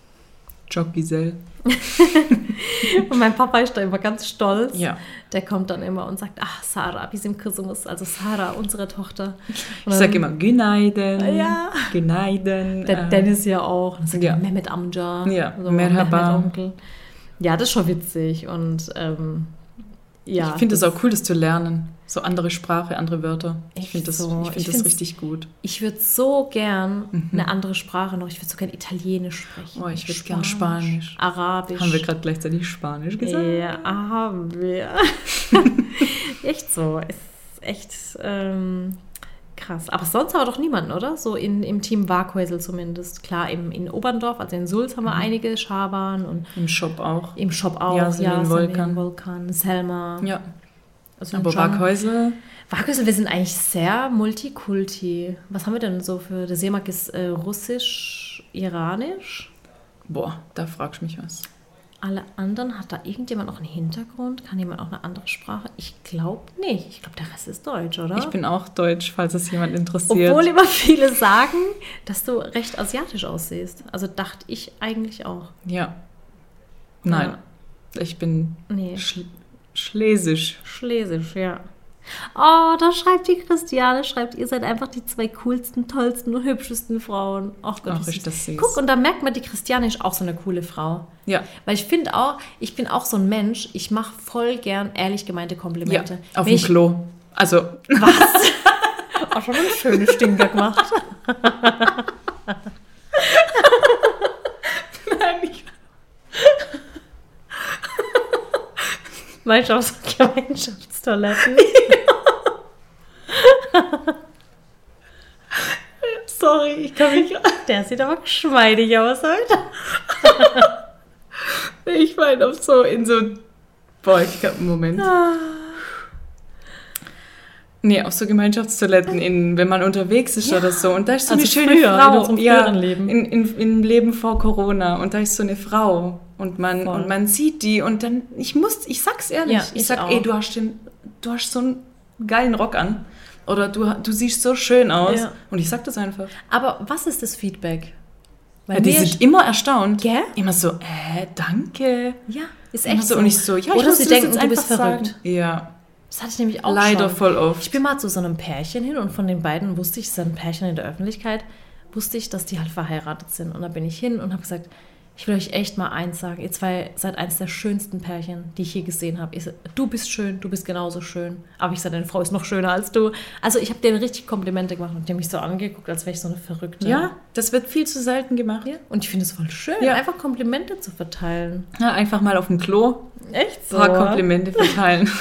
Jock Giselle. Und mein Papa ist da immer ganz stolz. Ja. Der kommt dann immer und sagt, ach, Sarah, bizim kızımız, also Sarah, unsere Tochter. Und Ich sage immer Günaydın. Ja. Günaydın. Der äh, Dennis ja auch. Und sagt ja. Mehmet Amca. Ja, also Merhaba. Mehmet Onkel. Ja, das ist schon witzig. Und ähm, ja. ich finde es auch cool, das zu lernen. So andere Sprache, andere Wörter. Ich finde das, so. ich Ich find das find's- richtig gut. Ich würde so gern eine andere Sprache noch. Ich würde so gern Italienisch sprechen. Mhm. Oh, ich würd gern Spanisch. Arabisch. Haben wir gerade gleichzeitig Spanisch gesagt? Ja, haben wir. echt so. Ist echt ähm, krass. Aber sonst aber doch niemanden, oder? So in, im Team Warkhäusel zumindest. Klar, im, in Oberndorf, also in Sulz haben wir Mhm. einige, Schabern und Im Shop auch. im Shop auch. Yasemin, Yasemin, Volkan. Volkan, Selma. Ja. Also Aber schon- Waghäusel, Warkhäusel, wir sind eigentlich sehr multikulti. Was haben wir denn so für, der Seemark ist äh, russisch, iranisch. boah, da fragst du mich was. Alle anderen, hat da irgendjemand noch einen Hintergrund? Kann jemand auch eine andere Sprache? Ich glaube nicht. Ich glaube, der Rest ist Deutsch, oder? Ich bin auch deutsch, falls es jemand interessiert. Obwohl immer viele sagen, dass du recht asiatisch aussiehst. Also dachte ich eigentlich auch. ja. Nein, ich bin Nee, Schl Schlesisch. Schlesisch, ja. Oh, da schreibt die Christiane, schreibt, ihr seid einfach die zwei coolsten, tollsten und hübschesten Frauen. Ach Gott, Ach, das ist das süß. Guck, und da merkt man, die Christiane ist auch so eine coole Frau. Ja, Weil ich finde auch, ich bin auch so ein Mensch, ich mache voll gern ehrlich gemeinte ja Komplimente. auf Wenn dem ich, Klo. Also, Was? Auch schon eine schöne Stinker gemacht. Meinst du auch so Gemeinschaftstoiletten? Sorry, ich. Der sieht aber geschmeidig aus heute. Ich meine, auf so in so. Boah, ich glaube, Moment. Nee, auf so Gemeinschaftstoiletten, in, wenn man unterwegs ist oder so. Und da ist so Also eine schöne früher, in Frau. unserem ja, Leben. In, in, Im Leben vor Corona. Und da ist so eine Frau. Und man, Voll. und man sieht die. Und dann, ich muss, ich sag's ehrlich. Ja, ich ich sag, auch. ey, du hast, den, du hast so einen geilen Rock an. Oder du, du siehst so schön aus. Ja. Und ich sag das einfach. Aber was ist das Feedback? Weil Ja, die sind immer erstaunt. Gell? Immer so, äh, danke. Ja, ist echt so. so. Und ich so, ja, ich Oder muss sie das denken, jetzt du bist verrückt. Sagen. Ja, Das hatte ich nämlich auch leider schon. voll oft. Ich bin mal zu so einem Pärchen hin und von den beiden wusste ich, es ist ein Pärchen in der Öffentlichkeit, wusste ich, dass die halt verheiratet sind. Und da bin ich hin und habe gesagt, ich will euch echt mal eins sagen. Ihr zwei seid eins der schönsten Pärchen, die ich je gesehen habe. Ihr Du bist schön, du bist genauso schön. Aber ich sage, deine Frau ist noch schöner als du. Also ich habe denen richtig Komplimente gemacht und die haben mich so angeguckt, als wäre ich so eine Verrückte. Ja, das wird viel zu selten gemacht. Ja. Und ich finde es voll schön, Ja. einfach Komplimente zu verteilen. Ja, einfach mal auf dem Klo Echt ein paar Komplimente verteilen.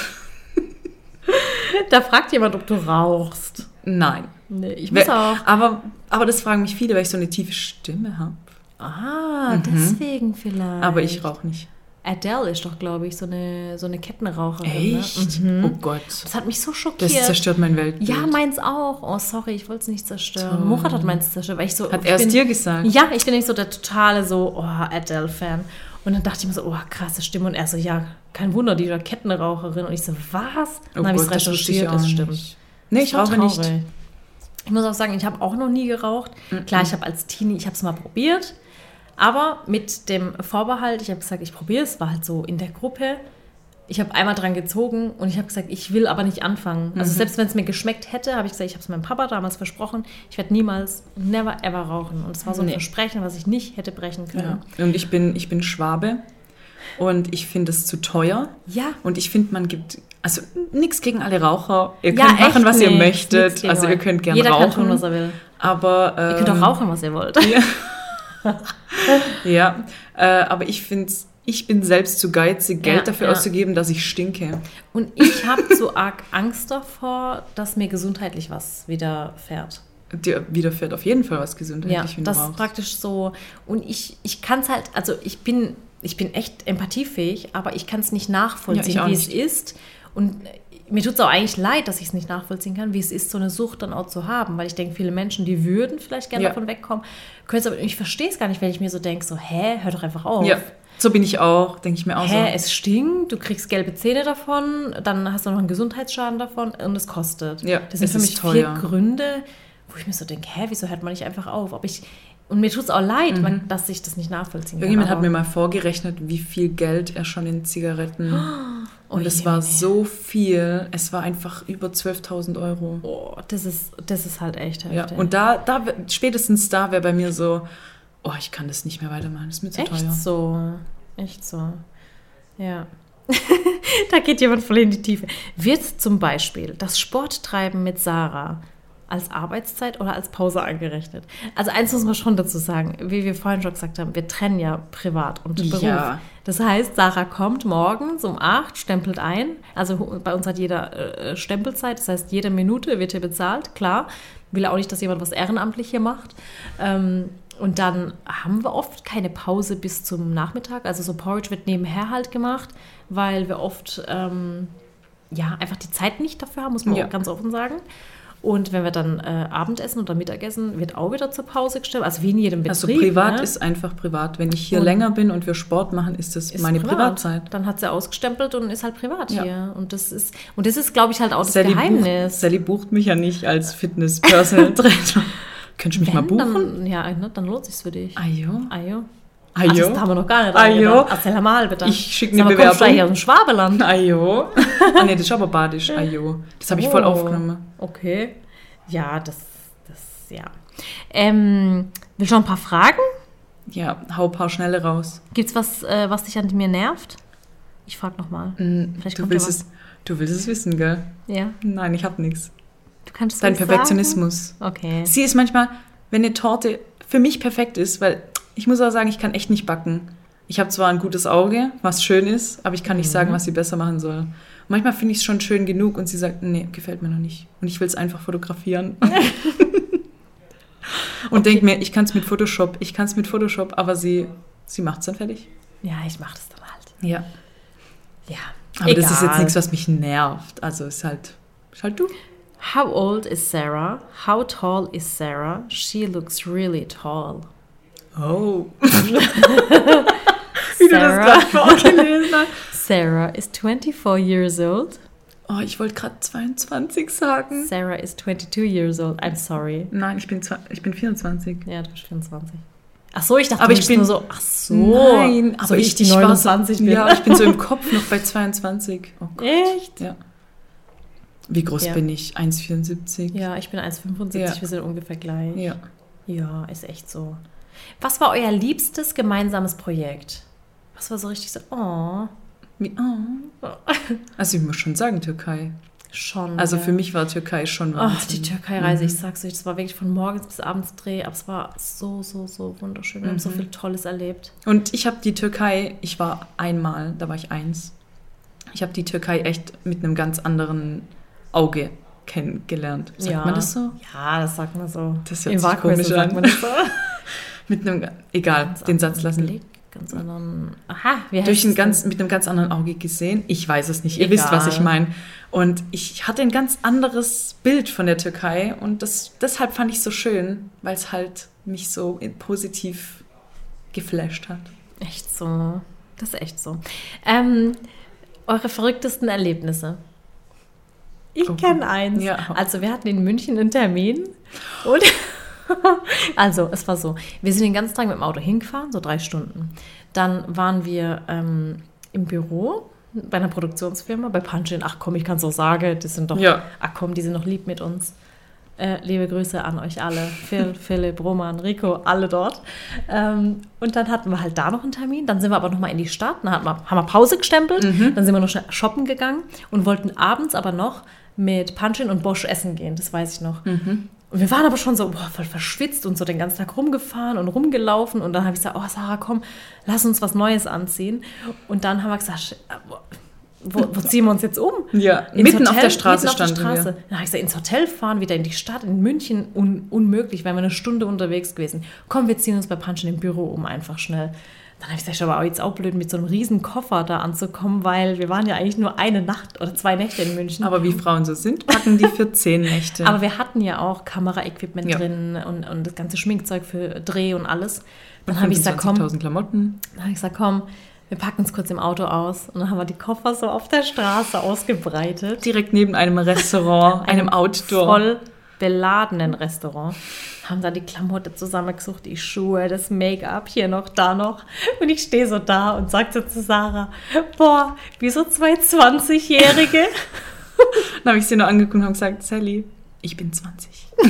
Da fragt jemand, ob du rauchst. Nein. Nee, ich muss auch. Aber, aber das fragen mich viele, weil ich so eine tiefe Stimme habe. Ah, deswegen vielleicht. Aber ich rauche nicht. Adele ist doch, glaube ich, so eine, so eine Kettenraucherin. Echt? Ne? Mhm. Oh Gott. Das hat mich so Das schockiert. zerstört mein Weltbild. ja, meins auch. Oh, sorry, ich wollte es nicht zerstören. Toll. Murat hat meins zerstört, weil ich so. Hat er es dir gesagt? Ja, ich bin nicht so der totale so, oh, Adele-Fan. Und dann dachte ich mir so, oh, krasse Stimme. Und er so, ja, kein Wunder, die war Kettenraucherin. Und ich so, was? Oh dann habe ich es das recherchiert, das nicht. stimmt. Nee, Das ich rauche nicht. Ich muss auch sagen, ich habe auch noch nie geraucht. Klar, ich habe als Teenie, ich habe es mal probiert, aber mit dem Vorbehalt, ich habe gesagt, ich probiere es, war halt so in der Gruppe. Ich habe einmal dran gezogen und ich habe gesagt, ich will aber nicht anfangen. Also selbst wenn es mir geschmeckt hätte, habe ich gesagt, ich habe es meinem Papa damals versprochen, ich werde niemals, never ever rauchen. Und es war so ein Nee. Versprechen, was ich nicht hätte brechen können. Ja. Und ich bin, ich bin Schwabe und ich finde es zu teuer. Ja. Und ich finde, man gibt, also nichts gegen alle Raucher. Ihr Ja, könnt machen, was ihr nicht. möchtet. Nichts gegen Also ihr könnt gerne Jeder rauchen. kann tun, was er will. aber ähm, Ihr könnt auch rauchen, was ihr wollt. Ja, äh, aber ich finde, ich bin selbst zu geizig, Geld Ja, dafür ja. auszugeben, dass ich stinke. Und ich habe so arg Angst davor, dass mir gesundheitlich was widerfährt. Dir widerfährt auf jeden Fall was gesundheitlich, Ja, das ist praktisch so. Und ich, ich kann es halt, also ich bin, ich bin echt empathiefähig, aber ich kann es nicht nachvollziehen, Ja, wie es ist. Und mir tut es auch eigentlich leid, dass ich es nicht nachvollziehen kann, wie es ist, so eine Sucht dann auch zu haben. Weil ich denke, viele Menschen, die würden vielleicht gerne Ja. davon wegkommen, können es aber, ich verstehe es gar nicht, wenn ich mir so denke, so, hä, hör doch einfach auf. Ja, so bin ich auch, denke ich mir auch Hä, so. es stinkt, du kriegst gelbe Zähne davon, dann hast du noch einen Gesundheitsschaden davon und es kostet. Ja, das sind für mich vier Gründe, wo ich mir so denke, hä, wieso hört man nicht einfach auf? Ob ich, und mir tut es auch leid, man, dass ich das nicht nachvollziehen kann. Mhm. Irgendjemand hat mir mal vorgerechnet, wie viel Geld er schon in Zigaretten. Und Oh es je, war so viel. Es war einfach über 12.000 Euro. Oh, das ist, das ist halt echt Ja, heftig. und da, da, spätestens da wäre bei mir so, oh, ich kann das nicht mehr weitermachen, das ist mir zu echt teuer. so. Echt so. Ja. da geht jemand voll in die Tiefe. Wird zum Beispiel das Sporttreiben mit Sarah als Arbeitszeit oder als Pause angerechnet? Also eins muss man schon dazu sagen, wie wir vorhin schon gesagt haben, wir trennen ja privat und Beruf. Ja. Das heißt, Sarah kommt morgens um 8, stempelt ein. Also bei uns hat jeder äh, Stempelzeit, das heißt, jede Minute wird hier bezahlt, klar. Will auch nicht, dass jemand was ehrenamtlich hier macht. Ähm, und dann haben wir oft keine Pause bis zum Nachmittag. Also so Porridge wird nebenher halt gemacht, weil wir oft ähm, ja einfach die Zeit nicht dafür haben, muss man Ja. auch ganz offen sagen. Und wenn wir dann äh, Abendessen oder Mittagessen, wird auch wieder zur Pause gestellt. Also wie in jedem Betrieb. Also privat ne? ist einfach privat. Wenn ich hier Und- länger bin und wir Sport machen, ist das Ist meine privat. Privatzeit. Dann hat sie ausgestempelt und ist halt privat Ja. hier. Und das ist, und das ist, glaube ich, halt auch das Sally Geheimnis. bucht, Sally bucht mich ja nicht als Fitness-Personal-Trainer. Könntest du mich mal Wenn, buchen? dann, ja, ne, dann lohnt sich's für dich. Ajo. Ajo. Ach, das Ajo. haben wir noch gar nicht Ajo. angedacht. Erzähl mal bitte. Ich schicke eine mal, kommst du Bewerbung. hier aus dem Schwabeland? Ajo. ah, nee, das ist aber badisch. Ajo. Das habe ich voll Oh, aufgenommen. Okay. Ja, das, das, ja. Ähm, willst du noch ein paar Fragen? Ja, hau ein paar schnelle raus. Gibt's was, äh, was dich an mir nervt? Ich frag nochmal. Mm, Vielleicht Du kommt willst, es, du willst es wissen, gell? Ja. Nein, ich habe nichts. Du kannst es Dein Perfektionismus. Sagen? Okay. Sie ist manchmal, wenn eine Torte für mich perfekt ist, weil ich muss auch sagen, ich kann echt nicht backen. Ich habe zwar ein gutes Auge, was schön ist, aber ich kann nicht Mhm. sagen, was sie besser machen soll. Und manchmal finde ich es schon schön genug und sie sagt, nee, gefällt mir noch nicht. Und ich will es einfach fotografieren. und denk mir, ich kann es mit Photoshop, ich kann es mit Photoshop, aber sie, sie macht es dann fertig. Ja, ich mach das dann halt. Ja. Ja. Aber das ist jetzt Egal. nichts, was mich nervt. Also ist halt, ist halt du. How old is Sarah? How tall is Sarah? She looks really tall. Oh. Wie du das Sarah. gerade vorgelesen hast. Sarah is 24 years old. Oh, ich wollte gerade 22 sagen. Sarah is 22 years old. I'm sorry. Nein, ich bin, ich bin 24. Ja, du bist 24. Ach so, ich dachte, Aber ich bin- nur so, ach so. Nein, so ich, die 29 war, bin. Ja, ich bin so im Kopf noch bei 22. Oh Gott. Echt? Ja. Wie groß Ja. bin ich? 1,74? Ja, ich bin 1,75, Ja. wir sind ungefähr gleich. Ja. Ja, ist echt so. Was war euer liebstes gemeinsames Projekt? Was war so richtig so, oh, oh. Also ich muss schon sagen, Türkei. schon. Also ja. für mich war Türkei schon Ach, Wahnsinn. die Türkei-Reise, Mhm. ich sag's euch, das war wirklich von morgens bis abends Dreh, aber es war so, so, so wunderschön. Wir haben Mhm. so viel Tolles erlebt. Und ich habe die Türkei, ich war einmal, da war ich eins. Ich habe die Türkei echt mit einem ganz anderen Auge kennengelernt. Sagt ja. man das so? Ja, das sagt man so. Das hört Im sich Vakuum komisch sagt an. man das so. Mit einem, egal, den Satz lassen. Blick, ganz anderen. Aha, wie heißt Durch ein ganz, mit einem ganz anderen Auge gesehen. Ich weiß es nicht. Ihr Egal. wisst, was ich meine. Und ich hatte ein ganz anderes Bild von der Türkei und das, deshalb fand ich es so schön, weil es halt mich so positiv geflasht hat. Echt so. Das ist echt so. Ähm, eure verrücktesten Erlebnisse. Ich Oh. kenne eins. Ja. Also wir hatten in München einen Termin und also es war so, wir sind den ganzen Tag mit dem Auto hingefahren, so drei Stunden. Dann waren wir ähm, im Büro bei einer Produktionsfirma, bei Punchin. Ach komm, ich kann es auch sagen, das sind doch, Ja. ach komm, die sind noch lieb mit uns. Äh, liebe Grüße an euch alle. Phil, Philipp, Roman, Rico, alle dort. Ähm, und dann hatten wir halt da noch einen Termin. Dann sind wir aber noch mal in die Stadt. Dann hatten wir, haben wir Pause gestempelt. Dann sind wir noch shoppen gegangen und wollten abends aber noch mit Punchin und Bosch essen gehen. Das weiß ich noch. Und wir waren aber schon so boah, voll verschwitzt und so den ganzen Tag rumgefahren und rumgelaufen. Und dann habe ich gesagt, oh Sarah, komm, lass uns was Neues anziehen. Und dann haben wir gesagt, wo, wo ziehen wir uns jetzt um? Ja, Ins mitten auf Hotel, der Straße mitten auf der standen Straße. wir. Dann habe ich gesagt, ins Hotel fahren, wieder in die Stadt, in München, un unmöglich, wären wir eine Stunde unterwegs gewesen. Komm, wir ziehen uns bei Punchen im Büro um, einfach schnell. Dann habe ich gesagt, aber jetzt auch blöd, mit so einem riesen Koffer da anzukommen, weil wir waren ja eigentlich nur eine Nacht oder zwei Nächte in München. Aber wie Frauen so sind, packen die für zehn Nächte. Aber wir hatten ja auch Kameraequipment Ja. drin und, und das ganze Schminkzeug für Dreh und alles. Dann habe ich gesagt, komm, 25.000 Klamotten. dann habe ich gesagt, komm, wir packen uns kurz im Auto aus. Und dann haben wir die Koffer so auf der Straße ausgebreitet. Direkt neben einem Restaurant, einem Outdoor. voll beladenen Restaurant. Haben da die Klamotte zusammengesucht, die Schuhe, das Make-up, hier noch, da noch. Und ich stehe so da und sagte zu Sarah, boah, wie so zwei 20-Jährige. Dann habe ich sie nur angeguckt und gesagt, Sally, ich bin 20.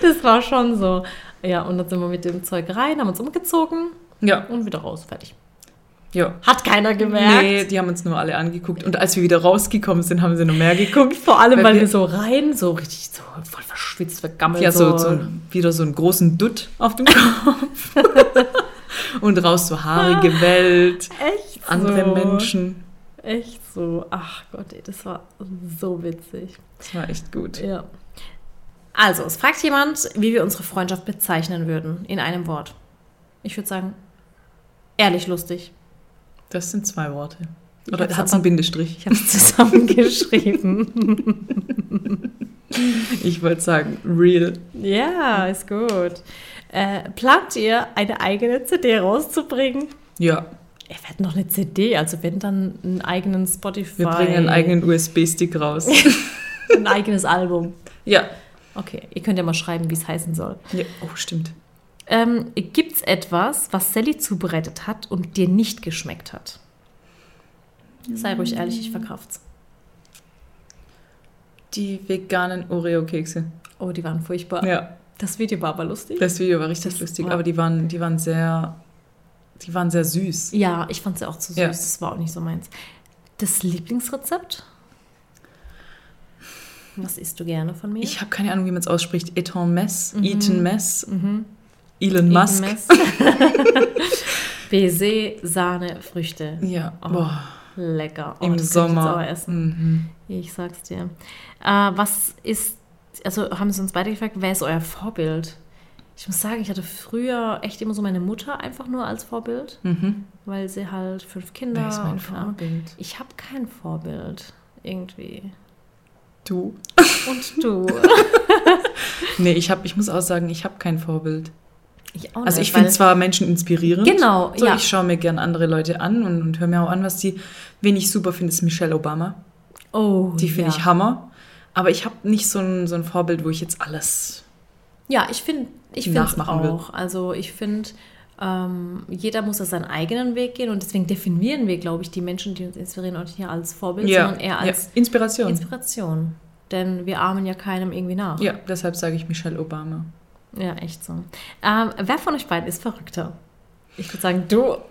Das war schon so. Ja, und dann sind wir mit dem Zeug rein, haben uns umgezogen Ja, und wieder raus, fertig. Ja. Hat keiner gemerkt. Nee, die haben uns nur alle angeguckt. Und als wir wieder rausgekommen sind, haben sie noch mehr geguckt. Vor allem, Weil weil, wir- so rein, so richtig so voll verschwitzt, vergammelt. Ja, so, so wieder so einen großen Dutt auf dem Kopf. und raus so haarige Welt, echt andere so. Menschen. Echt so. Ach Gott, ey, das war so witzig. Das war echt gut. Ja. Also, es fragt jemand, wie wir unsere Freundschaft bezeichnen würden, in einem Wort. Ich würde sagen, ehrlich lustig. Das sind zwei Worte. Oder hat es einen Bindestrich? Ich habe es zusammengeschrieben. Ich wollte sagen, real. ja, ist gut. Äh, plant ihr, eine eigene CD rauszubringen? Ja, Ihr werdet noch eine CD, also wenn dann einen eigenen Spotify. wir bringen einen eigenen USB-Stick raus. ein eigenes Album. ja. Okay, ihr könnt ja mal schreiben, wie es heißen soll. ja. Oh, stimmt. Ähm, Gibt es etwas, was Sally zubereitet hat und dir nicht geschmeckt hat? Sei ruhig ehrlich, ich verkraft's. Die veganen Oreo-Kekse. Oh, die waren furchtbar. Ja, Das Video war aber lustig. das Video war richtig Das lustig, war- aber die waren, die waren sehr, die waren sehr süß. ja, ich fand sie auch zu süß. Ja. Das war auch nicht so meins. Das Lieblingsrezept? Was isst du gerne von mir? Ich habe keine Ahnung, wie man es ausspricht. Eton Mess, Mhm. Eton Mess, mhm. Elon Musk. Mess. Baiser, Sahne, Früchte. Ja, Oh, boah, Lecker. Oh, im ich Sommer. aber essen. Mhm. Ich sag's dir. Äh, was ist, also haben sie uns beide gefragt, wer ist euer Vorbild? Ich muss sagen, ich hatte früher echt immer so meine Mutter einfach nur als Vorbild, Mhm. weil sie halt fünf Kinder Wer ist mein. Vorbild? Ich habe kein Vorbild irgendwie. Du? Und du? Nee, ich, hab, ich muss auch sagen, ich habe kein Vorbild. Ich auch Also nicht, ich finde zwar Menschen inspirierend. Genau, So, ja. Ich schaue mir gern andere Leute an und, und höre mir auch an, was die. Wen ich super finde, ist Michelle Obama. Oh, Die finde ja. ich Hammer. Aber ich habe nicht so ein, so ein Vorbild, wo ich jetzt alles. Ja, ich finde ich finde Nachmachen will. auch. Also ich finde, ähm, jeder muss ja seinen eigenen Weg gehen und deswegen definieren wir, glaube ich, die Menschen, die uns inspirieren, auch nicht hier als Vorbild, sondern eher als ja. Inspiration. Inspiration. Denn wir ahmen ja keinem irgendwie nach. ja, deshalb sage ich Michelle Obama. Ja, echt so. Ähm, wer von euch beiden ist verrückter? Ich würde sagen, du.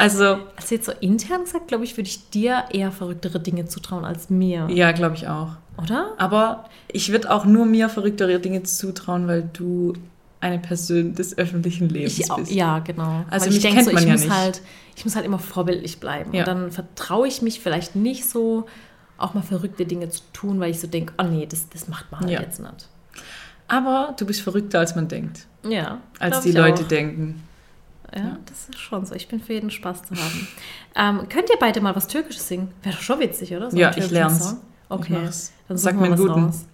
Also, Also jetzt so intern gesagt, glaube ich, würde ich dir eher verrücktere Dinge zutrauen als mir. ja, glaube ich auch. Oder? Aber ich würde auch nur mir verrücktere Dinge zutrauen, weil du eine Person des öffentlichen Lebens Ich, au- bist. ja, genau. Also Weil ich denke so, ich ja muss nicht. halt, ich muss halt immer vorbildlich bleiben. Ja. Und dann vertraue ich mich vielleicht nicht so, auch mal verrückte Dinge zu tun, weil ich so denke, oh nee, das, das macht man halt Ja. jetzt nicht. Aber du bist verrückter, als man denkt. Ja. Als die ich Leute auch. denken. Ja, das ist schon so. Ich bin für jeden Spaß zu haben. ähm, könnt ihr beide mal was Türkisches singen? Wäre doch schon witzig, oder? Ja, einen ich. Song? Ich Okay, mach's. dann Sag mir einen guten. raus.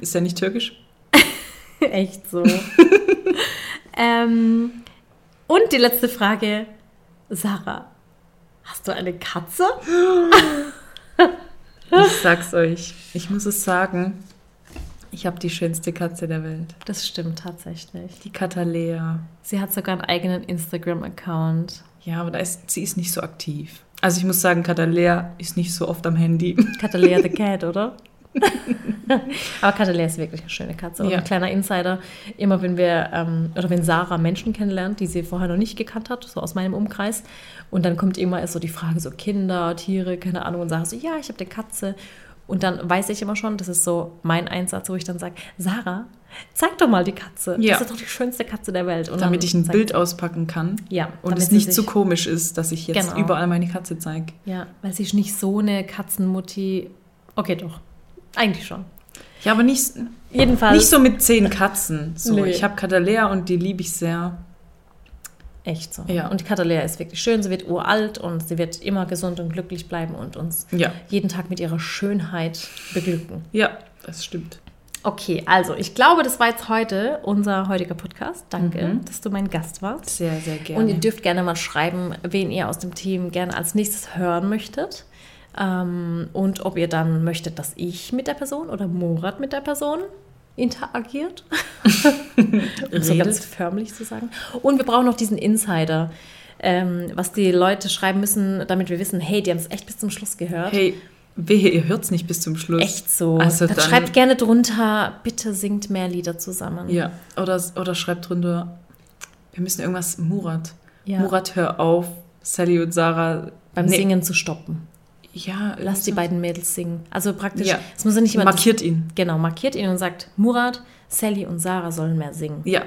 Ist der nicht türkisch? Echt so. ähm, und die letzte Frage. Sarah, hast du eine Katze? Ich sag's euch. Ich muss es sagen. Ich habe die schönste Katze der Welt. Das stimmt tatsächlich. Die Katalea. Sie hat sogar einen eigenen Instagram-Account. Ja, aber da ist, sie ist nicht so aktiv. Also ich muss sagen, Katalea ist nicht so oft am Handy. Catalea the Cat, oder? Aber Catalea ist wirklich eine schöne Katze. Und Ja. ein kleiner Insider, immer wenn wir, ähm, oder wenn Sarah Menschen kennenlernt, die sie vorher noch nicht gekannt hat, so aus meinem Umkreis, und dann kommt immer erst so die Frage, so Kinder, Tiere, keine Ahnung, und Sarah so, ja, ich habe eine Katze. Und dann weiß ich immer schon, das ist so mein Einsatz, wo ich dann sage, Sarah, zeig doch mal die Katze. Ja. Das ist doch die schönste Katze der Welt. Und damit ich ein Bild auspacken kann. Ja, Und es nicht sich- so komisch ist, dass ich jetzt Genau. überall meine Katze zeige. Ja, weil sie ist nicht so eine Katzenmutti. Okay, doch. Eigentlich schon. Ja, aber nicht, Jedenfalls. nicht so mit zehn Katzen. So, Nee. Ich habe Katalea und die liebe ich sehr. Echt so. Ja. Und die Katalea ist wirklich schön. Sie wird uralt und sie wird immer gesund und glücklich bleiben und uns Ja, jeden Tag mit ihrer Schönheit beglücken. ja, das stimmt. Okay, also ich glaube, das war jetzt heute unser heutiger Podcast. Danke, Mhm. dass du mein Gast warst. Sehr, sehr gerne. Und ihr dürft gerne mal schreiben, wen ihr aus dem Team gerne als nächstes hören möchtet. Ähm, und ob ihr dann möchtet, dass ich mit der Person oder Murat mit der Person interagiert. um so ganz förmlich zu sagen. Und wir brauchen noch diesen Insider, ähm, was die Leute schreiben müssen, damit wir wissen, hey, die haben es echt bis zum Schluss gehört. Hey, wehe, ihr hört's nicht bis zum Schluss. Echt so. Also dann, dann- schreibt gerne drunter, bitte singt mehr Lieder zusammen. Ja, oder, oder schreibt drunter, wir müssen irgendwas, Murat. Ja. Murat, hör auf, Sally und Sarah. Beim Nee, Singen zu stoppen. Ja, Lass die beiden Mädels singen. Also praktisch, Ja. es muss ja nicht immer Markiert ihn. Genau, markiert ihn und sagt, Murat, Sally und Sarah sollen mehr singen. Ja,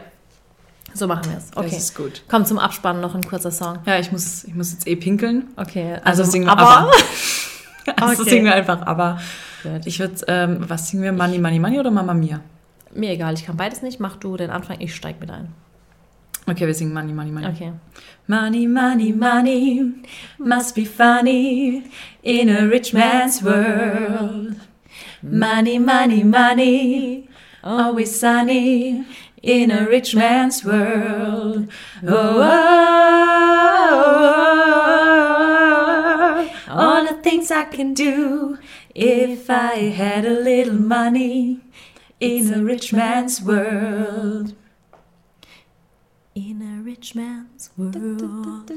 So machen wir es. das Okay. ist gut. Komm zum Abspannen noch ein kurzer Song. Ja, ich muss, ich muss jetzt eh pinkeln. Okay, Also, singen wir aber. aber. Also Okay. singen wir einfach aber. Ich würde, ähm, was singen wir? Money, Money, Money oder Mama Mia? Mir egal, ich kann beides nicht. Mach du den Anfang, ich steig mit ein. Okay, wir singen Money, Money, Money. Okay. Money, money, money must be funny in a rich man's world. Money, money, money, always sunny in a rich man's world. Oh, oh, oh, oh. all the things I can do if I had a little money in a rich man's world in a rich man's world.